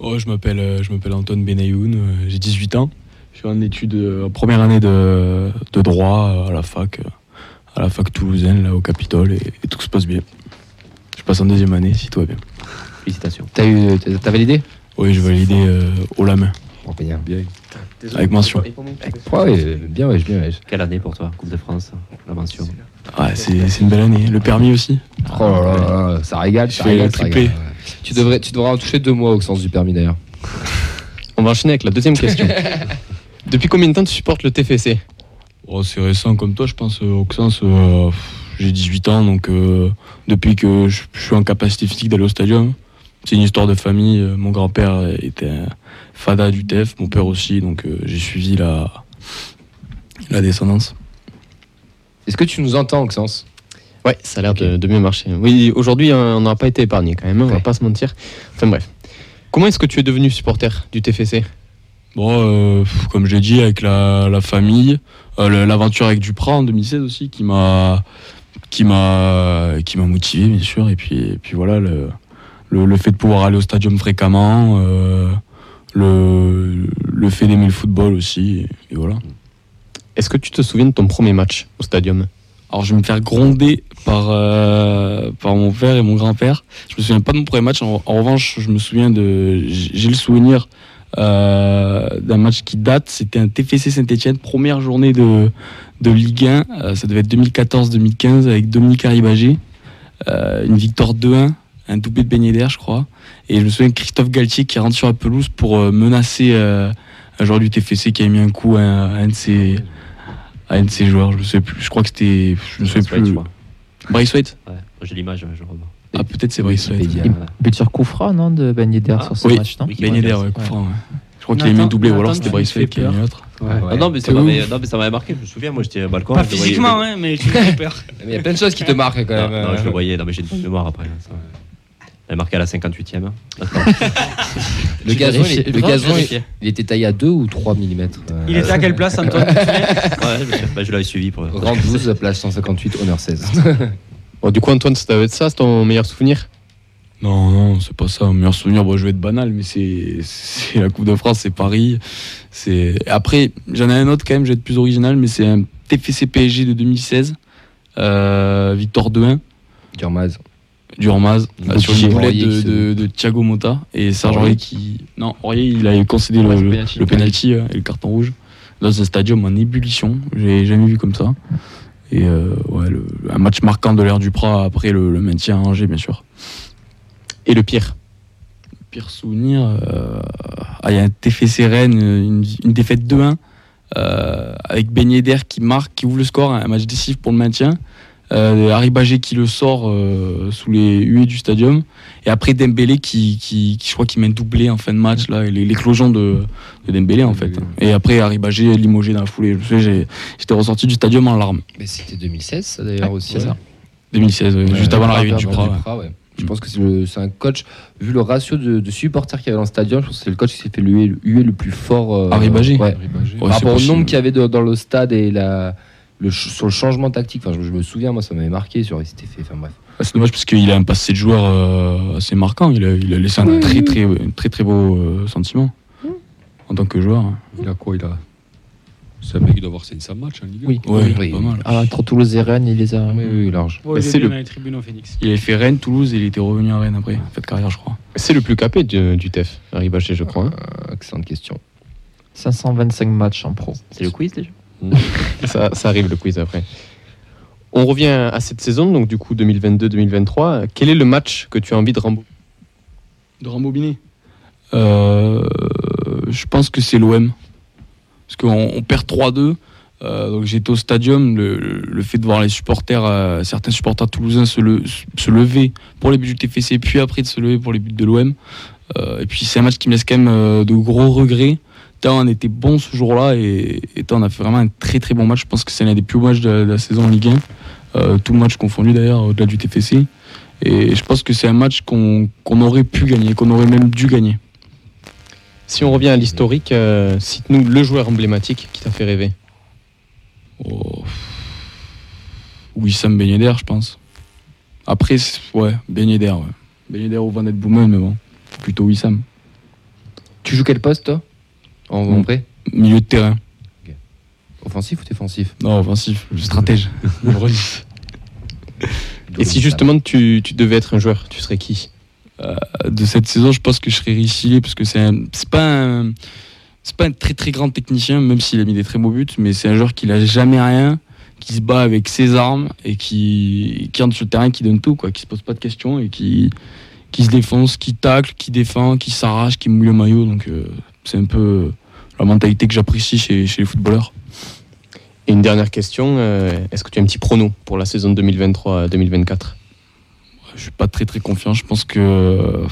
Oh, je m'appelle euh, je m'appelle Antoine Benayoun, euh, j'ai 18 ans. Je suis en études, euh, en première année de, de droit euh, à la fac, euh, à la fac toulousaine, là au Capitole, et, et tout se passe bien. Je passe en deuxième année, si tout va bien. Félicitations. T'as eu, t'as t'as validé? Oui, je valider euh, haut la main, Bon, bien. Bien. avec mention. Ouais, ouais, bien, ouais, bien, ouais. Quelle année pour toi Coupe de France, la mention? Ouais, c'est c'est une belle année. Le permis aussi. Oh là là là là, ça régale, ça régale, le ça triplé. régale, ouais. Tu devrais, tu devrais en toucher deux mois au sens du permis d'ailleurs. On va enchaîner avec la deuxième question. depuis combien de temps tu supportes le TFC Oh, c'est récent comme toi, je pense, euh, Auxence. euh, pff, j'ai 18 ans, donc euh, depuis que je, je suis en capacité physique d'aller au stadium, c'est une histoire de famille. Euh, Mon grand-père était un fada du TEF, mon père aussi, donc euh, j'ai suivi la, la descendance. Est-ce que tu nous entends, Oxens? Ouais, ça a l'air de, de mieux marcher. Oui, aujourd'hui, hein, on n'a pas été épargné quand même, hein, on va Ouais. pas se mentir. Enfin bref. Comment est-ce que tu es devenu supporter du TFC Bon, euh, comme je l'ai dit, avec la, la famille, euh, le- l'aventure avec Duprat en 2016 aussi, qui m'a qui m'a qui m'a motivé bien sûr, et puis et puis voilà le, le, le fait de pouvoir aller au stadium fréquemment, euh, le, le fait d'aimer le football aussi, et, et voilà. Est-ce que tu te souviens de ton premier match au stadium? Alors je vais me faire gronder par, euh, par mon père et mon grand-père. Je me souviens pas de mon premier match. En, en revanche, je me souviens de. J'ai le souvenir euh, d'un match qui date. C'était un TFC Saint-Etienne, première journée de, de Ligue 1. Euh, ça devait être 2014-2015 avec Dominique Arribagé. Euh, une victoire 2-1, un doublé de beignet d'air, je crois. Et je me souviens de Christophe Galtier qui rentre sur la pelouse pour menacer un joueur du TFC qui a mis un coup à un, à un de ses à un de ses joueurs. Je sais plus. Je crois que c'était. Je me souviens Braithwaite, plus. je. Bryce White? Ouais, j'ai l'image, je crois. Ah, peut-être c'est. Wikipédia. Ouais. Sur Koufra, non De Ben Yedder Ah, sur ce oui. match, non Oui. Beignet d'air, ouais, Ouais. ouais. Je crois qu'il a mis doublé, ou alors c'était fais qui a mis l'autre. Ah non, mais ça m'avait non, mais ça m'avait marqué. Je me souviens, moi j'étais au balcon. Pas je le voyais- physiquement, hein, mais fais peur. Mais il y a plein de choses qui te marquent quand même. non, je le euh. voyais, non, mais j'ai une mémoire après. ça. Elle est marquée à la 58e. hein. Le gazon, il, le Vraiment, gazon, il, vérifier. il était taillé à 2 ou 3 mm Il était à quelle place, Antoine Ouais, je, bah, je l'avais suivi pour. Rang 12, place 158, honneur 16. Bon, Du coup, Antoine, ça doit être ça, c'est ton meilleur souvenir? Non, non, c'est pas ça. Mon meilleur souvenir, bon, je vais être banal, mais c'est c'est la Coupe de France, c'est Paris. C'est Après, j'en ai un autre quand même, je vais être plus original, mais c'est un TFC PSG de 2016. Euh, victoire 2-1. Durmaz. Durmaz euh, sur une boulette de, de, de Thiago Motta et Serge Aurier. Qui. Non, Aurier, il a concédé Ouais, le, le le, penalty. le penalty euh, et le carton rouge dans un stadium en ébullition. J'ai jamais vu comme ça. Et euh, ouais, le- un match marquant de l'ère du Prat après le, le maintien à Angers, bien sûr. Et le pire Pire souvenir, euh, ah, il y a un TFC Rennes, une, une défaite 2-1 euh, avec Ben Yedder qui marque, qui ouvre le score, un match décisif pour le maintien. Euh, Harry Bagé qui le sort euh, sous les huées du stadium. Et après Dembélé qui, qui, qui, je crois, qui mène doublé en fin de match, là, l'éclosion de, de Dembélé en fait. Et après Harry Bagé limogé dans la foulée. Je sais, j'ai- j'étais ressorti du stadium en larmes. Mais c'était 2016, ça d'ailleurs aussi. ça. 2016, ouais, juste avant l'arrivée du. Duprat, ouais. Je pense que c'est un coach, vu le ratio de, de supporters qu'il y avait dans le stadium, je pense que c'est le coach qui s'est fait huer, huer le plus fort. euh, Harry Bagé Ouais. Harry Bagé. Ouais, Par rapport au nombre qu'il y avait de- dans le stade et la, le, ch- sur le changement tactique. Enfin, je, je me souviens, moi, ça m'avait marqué sur s'était fait. Enfin bref. Ah, C'est dommage parce qu'il a un passé de joueur euh, assez marquant. Il a, il a laissé un très très très très beau euh, sentiment en tant que joueur. Il a quoi Il a? C'est un mec qui doit avoir 500 matchs en Ligue 1. Oui. Ouais, Oui. pas mal. Ah, entre Toulouse et Rennes, il les a. Oui, oui, large. Oh, il est le- dans les tribunes au Phoenix. Il avait fait Rennes, Toulouse et il était revenu à Rennes après. En fait carrière, je crois. C'est le plus capé du, du TEF, Harry Bachet, je crois. hein. Euh, excellente question. 525 matchs en pro. C'est le quiz déjà? ça, arrive le quiz après. On revient à cette saison, donc du coup 2022-2023. Quel est le match que tu as envie de rembobiner De rembobiner? Euh, je pense que c'est l'OM. Parce qu'on on perd 3-2. Euh, donc j'étais au stadium, le, fait de voir les supporters, euh, certains supporters toulousains se, le- se lever pour les buts du TFC, puis après de se lever pour les buts de l'OM. Et puis c'est un match qui me laisse quand même de gros regrets. On était bon ce jour-là et, et on a fait vraiment un très très bon match. Je pense que c'est l'un des plus beaux matchs de, la- de la saison en Ligue 1. Euh, tout match confondu d'ailleurs, au-delà du TFC. Et je pense que c'est un match qu'on aurait pu gagner, qu'on aurait même dû gagner. Si on revient à l'historique, euh, cite-nous le joueur emblématique qui t'a fait rêver. Oh. Wissam Ben Yedder, je pense. Après, ouais, Ben Yedder, ouais. Ben Yedder ou Van Boomen, mais bon, plutôt Wissam. Tu joues quel poste, toi? En, en Mm. vrai Milieu de terrain. Offensif ou défensif? Non, offensif, stratège. Et si justement tu, tu devais être un joueur, tu serais qui? De cette saison, je pense que je serais Richilé parce que c'est un- c'est pas un c'est pas un très très grand technicien, même s'il a mis des très beaux buts, mais c'est un joueur qui n'a jamais rien, qui se bat avec ses armes et qui, qui entre sur le terrain, qui donne tout, quoi, qui se pose pas de questions et qui, qui se défonce, qui tacle, qui défend, qui s'arrache, qui mouille le maillot. Donc euh, c'est un peu la mentalité que j'apprécie chez, chez les footballeurs. Et une dernière question, euh, est-ce que tu as un petit prono pour la saison 2023-2024 Je suis pas très très confiant. Je pense que euh,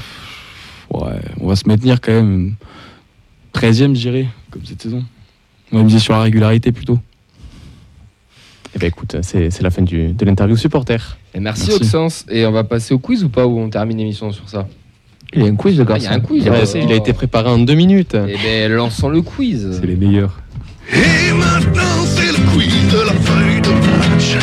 ouais, on va se maintenir quand même 13e, je dirais, comme cette saison. On va miser sur la régularité plutôt. Eh bien écoute, c'est c'est la fin du- de l'interview supporter. Et merci, Merci. Oxens. Et on va passer au quiz ou pas Ou on termine l'émission sur ça? Il y a un quiz, le Ah, gars. il y a un quiz. Il a, il a été préparé en deux minutes. Eh ben, lançons le quiz. C'est les meilleurs. Et maintenant, c'est le quiz de la feuille de match.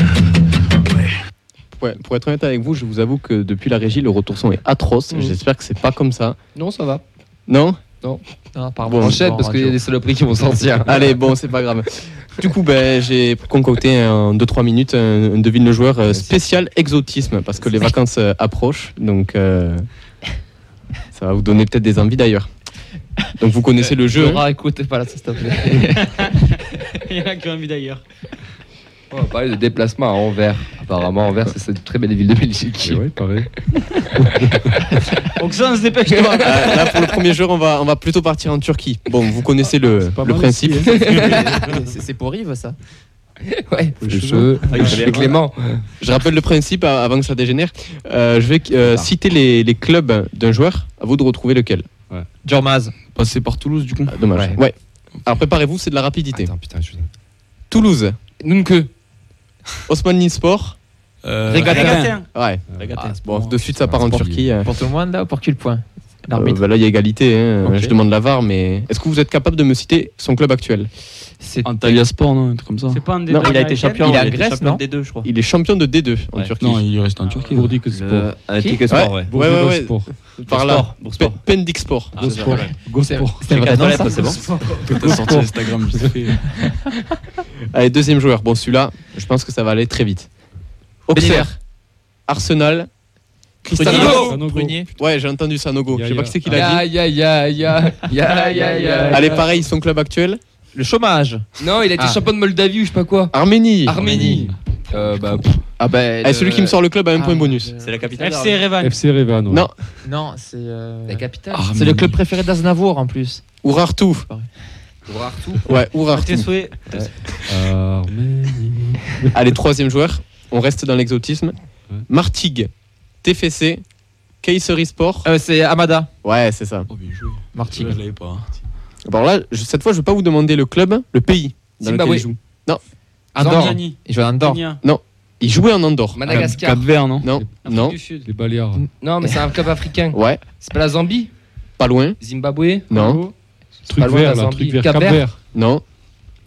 Ouais, pour être honnête avec vous, je vous avoue que depuis la régie, le retour son est atroce. Mhm. J'espère que c'est pas comme ça. Non, ça va. Non? Ah, pardon. On enchaîne parce qu'il y a des saloperies qui vont sortir. Allez, bon, c'est pas grave. Du coup, ben, j'ai concocté en 2-3 minutes un, un devine le joueur euh, spécial exotisme parce que les vacances euh, approchent. Donc, euh, ça va vous donner peut-être des envies d'ailleurs. Donc, vous connaissez le jeu. hein Laura, écoute, pas là, s'il te plaît. Il y en a qui ont envie d'ailleurs. On va parler de déplacement à Anvers. Apparemment, Anvers, c'est cette très belle ville de Belgique. Ouais, pareil. Oxens, dépêche-toi. Euh, là, pour le premier jeu, on va, on va plutôt partir en Turquie. Bon, vous connaissez le, pas le mal principe. C'est c'est pour Yves, ça. Ouais, Les les cheveux. cheveux. Avec Clément. Je rappelle le principe euh, avant que ça dégénère. Euh, je vais euh, citer les, les clubs d'un joueur. À vous de retrouver lequel. Jormaz. Passer par Toulouse, du coup. Ah, dommage. Ouais. Ouais. Alors préparez-vous, c'est de la rapidité. Attends, putain, je. Toulouse, Nunke. Osman Sport. Euh, Régatin. Ouais. Régatin. Ah, bon, de suite ça part en. Turquie. euh. Pour tout le monde, là, ou pour qui le point Euh, bah là, il y a égalité. hein. Ok. Je demande la VAR, mais est-ce que vous êtes capable de me citer son club actuel? C'est Antalya Sport, non Un truc comme ça. C'est pas un Non, débat Il a été champion, Il est a Grèce, champion non des deux, je crois. Il est champion de D2 en Ouais. Turquie. Non, il reste en Turquie. Que sport. Antique Sport, ouais. Ouais, ouais, ouais. Sport. Par là. Pendik Sport. Go sport. Go sport. c'est vrai, non, ça c'est bon. T'as sorti Instagram. Allez, deuxième joueur. Bon, celui-là, je pense que ça va aller très vite. Auxerre, Arsenal, Cristiano. Prunier. Ouais, j'ai entendu Sanogo. Je sais pas qui c'est qui l'a dit. Allez, pareil, son club actuel. Le chômage. Non, il a été Ah. champion de Moldavie ou je sais pas quoi. Arménie. Arménie. Euh, bah, Ah ben. Eh, celui qui me sort le club a un Ah, point bonus. C'est la capitale. FC Erevan. FC Revan. ouais. Non. Non, c'est. euh, la capitale. C'est le club préféré d'Aznavour en plus. Urartu. Urartu. Ouais, Tes Urartu. souhaits. Arménie. Allez, troisième joueur. On reste dans l'exotisme. Martigues. TFC. Kayseri Sport. Euh, c'est Amada. Ouais, c'est ça. Oh, bien joué. Martigues. Je l'avais pas. Alors là, je- cette fois, je vais pas vous demander le club, le pays dans Zimbabwe. lequel il joue. Andorre. Tanzanie. Il joue à Andorre. Kenya. Il jouait en Andorre. Madagascar. Cap Vert, non Non, Afrique non. du Sud. Les Baléares. Non, mais c'est un club africain. Ouais, C'est pas la Zambie pas loin. Zimbabwe Non, C'est Truc pas loin de vert, la là. Zambie. Truc vert. Cap Cap Vert. Vert. non.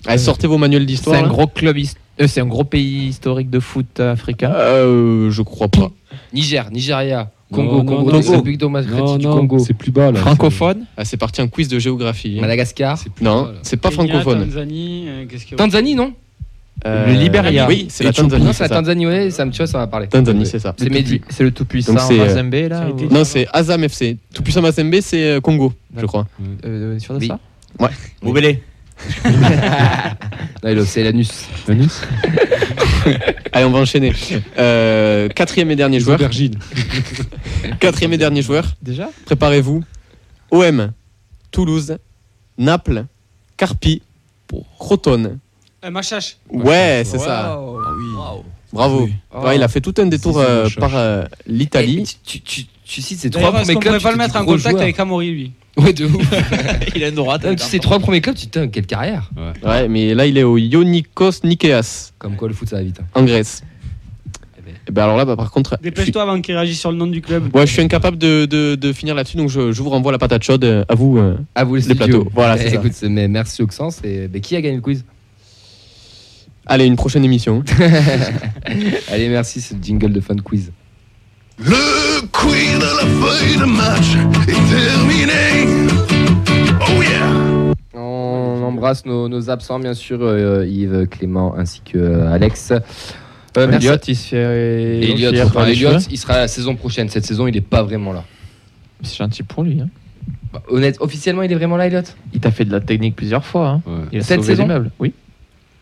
Allez, sortez vos manuels C'est d'histoire. un là. gros club. his- euh, c'est un gros pays historique de foot africain. Euh, je crois pas. Niger, Nigeria, Congo, Non, Congo, non, République démocratique du non, Congo, c'est plus bas là. Francophone. Ah, c'est parti en quiz de géographie. Madagascar, C'est plus Non, c'est pas Kenya, francophone. Tanzanie. euh, Qu'est-ce Tanzanie, non Euh, Le Libéria. Oui, c'est la. Tanzanie. Non, c'est la. Tanzanie, ouais, ça me tu vois, ça m'a parlé. Tanzanie, c'est ça. C'est Mehdi. C'est le tout-puissant euh, Mazembe Ça là ou- Non, c'est Azam FC. Tout puissant Mazembe, c'est euh, Congo, je crois. Euh, Sûr de Oui. ça Moubélé. Non, c'est l'anus. Anus Allez, on va enchaîner. Euh, quatrième et dernier Les joueur. aubergines. Quatrième et dernier joueur. Déjà? Préparez-vous. OM, Toulouse, Naples, Carpi, Crotone. Euh, Machache. Ouais, c'est ça. Ah oui. Bravo. Oui. Ouais, il a fait tout un détour euh, par euh, l'Italie. Eh, tu, tu, tu cites ces trois premiers clubs. pourrait pas tu le te mettre en dis contact joueur. avec Amaury, lui Ouais, de ouf. Il a une droite. Ah, tu sais, ces trois premiers clubs, putain, quelle carrière. Ouais, mais là, il est au Ionikos Nikeas, Comme quoi, le foot, ça va vite. hein. en Grèce. Et ben alors là, bah, par contre, je suis, Dépêche-toi avant qu'il réagisse sur le nom du club. ouais, je suis incapable de, de- de finir là-dessus, donc je, je vous renvoie la patate chaude. euh, À vous. euh. À vous, les, Les plateaux. Voilà, Eh, c'est ça. Écoute, c'est- mais merci Auxence. Et mais qui a gagné le quiz? Allez, une prochaine émission. Allez, merci, c'est le jingle de Fun Quiz. Le quiz de la feuille de match est terminé. Oh yeah! On embrasse nos, nos absents, bien sûr, euh, Yves, Clément ainsi que euh, Alex. Euh. Elliot, il se fait. Et Elliot, il enfin, par les Elliot, cheveux. il sera la saison prochaine. Cette saison, il n'est pas vraiment là. C'est gentil pour lui. hein. Bah, honnête, officiellement, il est vraiment là, Elliot Il t'a fait de la technique plusieurs fois. hein. Ouais. Il a Cette sauvé saison? Oui.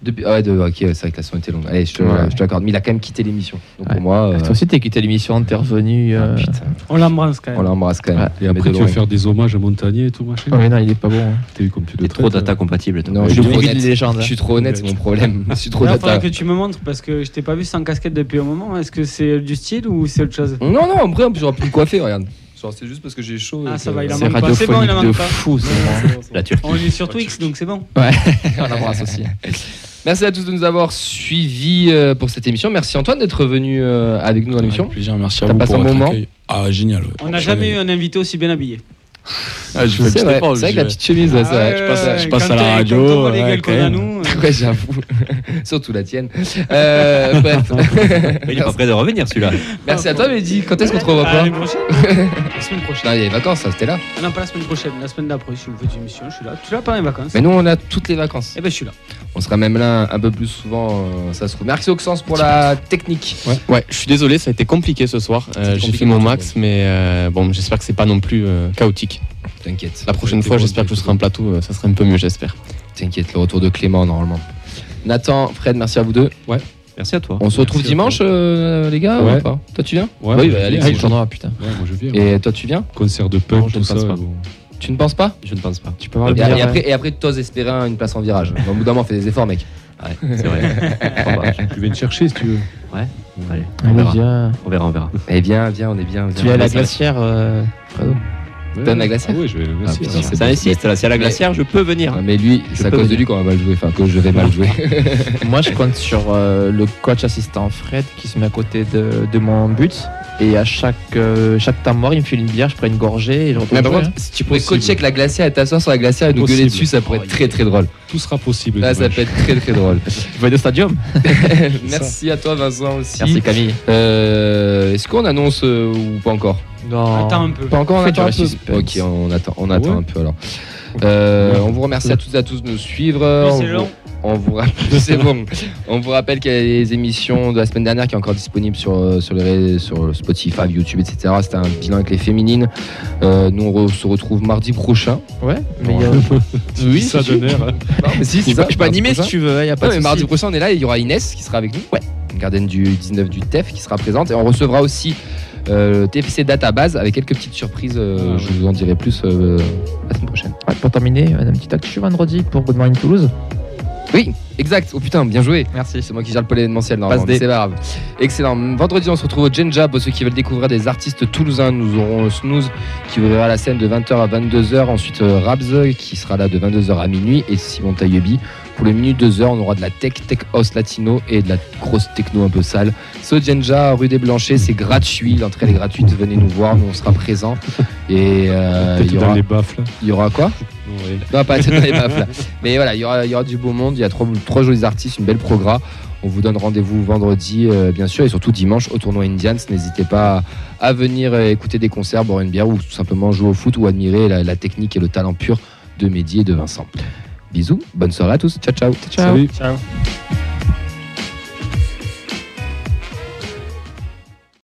Depuis... Ah ouais, de... ok, c'est vrai que la saison était longue. Allez, je te, Ouais. je te l'accorde. Mais il a quand même quitté l'émission. Donc Ouais. pour moi, euh, Toi aussi, t'es quitté l'émission, t'es revenu. ah, euh, putain, On l'embrasse quand on même. l'embrasse quand même. Ouais. Et après, tu vas loin. faire des hommages à Montagnier et tout machin. Oh, mais non, il est pas bon. hein. T'as vu comme tu Il le est trop data compatible. toi. Non, Je je suis trop honnête. légende. Je suis trop honnête, c'est mon problème. Je suis trop Là, il data. faudrait que tu me montres parce que je t'ai pas vu sans casquette depuis un moment. Est-ce que c'est du style ou c'est autre chose? Non, non, en vrai, on peut pu me coiffer, regarde. C'est juste parce que j'ai chaud. Ah, ça va, il en manque pas. C'est bon, il en manque pas. fou. c'est bon. La Turquie. On est sur Twix donc c'est bon. on l'embrasse aussi. Merci à tous de nous avoir suivis euh, pour cette émission. Merci Antoine d'être venu euh, avec nous dans l'émission. Plaisir, merci à T'as vous passé pour un votre moment accueil. Ah, génial. ouais. On n'a jamais eu un invité aussi bien habillé. Ah, je fais C'est vrai, effort, c'est vrai que je- la petite chemise, ouais, c'est vrai. je passe à- je passe à la t'es- radio, quand on voit les ouais, gueules qu'on a nous. Ouais, j'avoue. Surtout la tienne. Euh, bref. Mais il est pas prêt de revenir celui-là. Merci à toi, Mehdi. Quand est-ce qu'on te revoit pas. La semaine Non, prochaine. il y a les vacances, ça, c'était là. Non, pas la semaine prochaine, la semaine d'après. Si vous faites une émission, je suis là. Tu là pendant les vacances Mais nous, on a toutes les vacances. Eh ben, je suis là. On sera même là un peu plus souvent, euh, ça se trouve. Merci Auxence pour la technique. Ouais, je suis désolé, ça a été compliqué ce soir. Euh, J'ai fait mon max, mais euh, bon, j'espère que c'est pas non plus euh, chaotique. T'inquiète. La prochaine fois, j'espère que je serai en plateau, euh, ça sera un peu mieux, j'espère. T'inquiète, le retour de Clément, normalement. Nathan, Fred, merci à vous deux. Merci à toi. On se retrouve Merci dimanche, euh, les gars Ouais. ou pas Toi, tu viens Ouais, Oui, bah, je Alex, le tournoi, putain. Ouais, moi je viens. ouais. Et toi, tu viens Concert de Non, punk, je tout ne ça. pense pas. bon. Tu ne penses pas Je ne pense pas. Tu peux avoir et, le et billet, après, et après, t'oses espérer une place en virage. Au bout d'un moment, fais des efforts, mec. Ouais, c'est vrai. Tu viens te chercher si tu veux. Allez, ouais. on Allez, verra. viens. On verra, on verra. Eh bien, viens, on est bien. Tu es à la glacière, euh, Fredo Ouais. Donne la glacière Ah ouais, je vais putain, c'est insiste, là, si à la glacière, je peux venir. Mais lui, c'est à cause de lui qu'on va mal jouer. Enfin, que je vais mal jouer. Moi, je compte sur euh, le coach assistant Fred qui se met à côté de, de mon but. Et à chaque, euh, chaque temps mort, il me file une bière, je prends une gorgée et je retourne Mais par contre, si tu pourrais coacher avec la glacière et t'asseoir sur la glacière et nous gueuler dessus, ça pourrait être très très drôle. Tout sera possible. Là, ça peut être très très drôle. Tu vas aller au stadium Merci à toi, Vincent aussi. Merci Camille. Euh, Est-ce qu'on annonce euh, ou pas encore? Non. Attends un peu. Pas encore, on attend un peu. Ok, on attend, on attend Ouais. un peu alors. Euh, on vous remercie à toutes et à tous de nous suivre. On c'est vous- long. On vous rappelle, c'est bon. On vous rappelle qu'il y a les émissions de la semaine dernière qui est encore disponible sur, euh, sur, les, sur Spotify, YouTube, etc. C'était un bilan avec les féminines. Euh, nous, on re- se retrouve mardi prochain. Ouais, mais il y a- Oui, ça donne hein. Si, c'est je ça, peux- je peux animer si tu veux, il y a pas Ouais, de mais mardi prochain, on est là et il y aura Inès qui sera avec nous. Ouais. Une gardienne du 19 du TEF qui sera présente. Et on recevra aussi euh, TFC Database avec quelques petites surprises. euh, je vous en dirai plus euh, la semaine prochaine. Ouais, pour terminer, un petit actu vendredi pour Good Morning Toulouse. Oui, exact. Oh putain, bien joué. Merci. C'est moi qui gère le pôle événementiel normalement, mais c'est pas grave. Excellent. Vendredi, on se retrouve au Genja pour ceux qui veulent découvrir des artistes toulousains. Nous aurons Snooze qui ouvrira la scène de 20h à 22h. Ensuite, euh, Rabs qui sera là de 22h à minuit. Et Simon Taillebi. Pour les minutes 2h, on aura de la tech, tech house latino et de la grosse techno un peu sale. Genja, rue des Blanchets. C'est gratuit. L'entrée elle est gratuite. Venez nous voir. Nous, on sera présents. Et euh, il y dans aura, les baffes là. il y aura quoi? Non, pas dans les baffes là. Mais voilà, il y aura, il y aura du beau monde, il y a trois, trois jolis artistes, une belle progra. On vous donne rendez-vous vendredi, euh, bien sûr, et surtout dimanche au tournoi Indians. N'hésitez pas à venir euh, écouter des concerts, boire une bière ou tout simplement jouer au foot ou admirer la, la technique et le talent pur de Mehdi et de Vincent. Bisous, bonne soirée à tous. Ciao, ciao. Ciao. Ciao.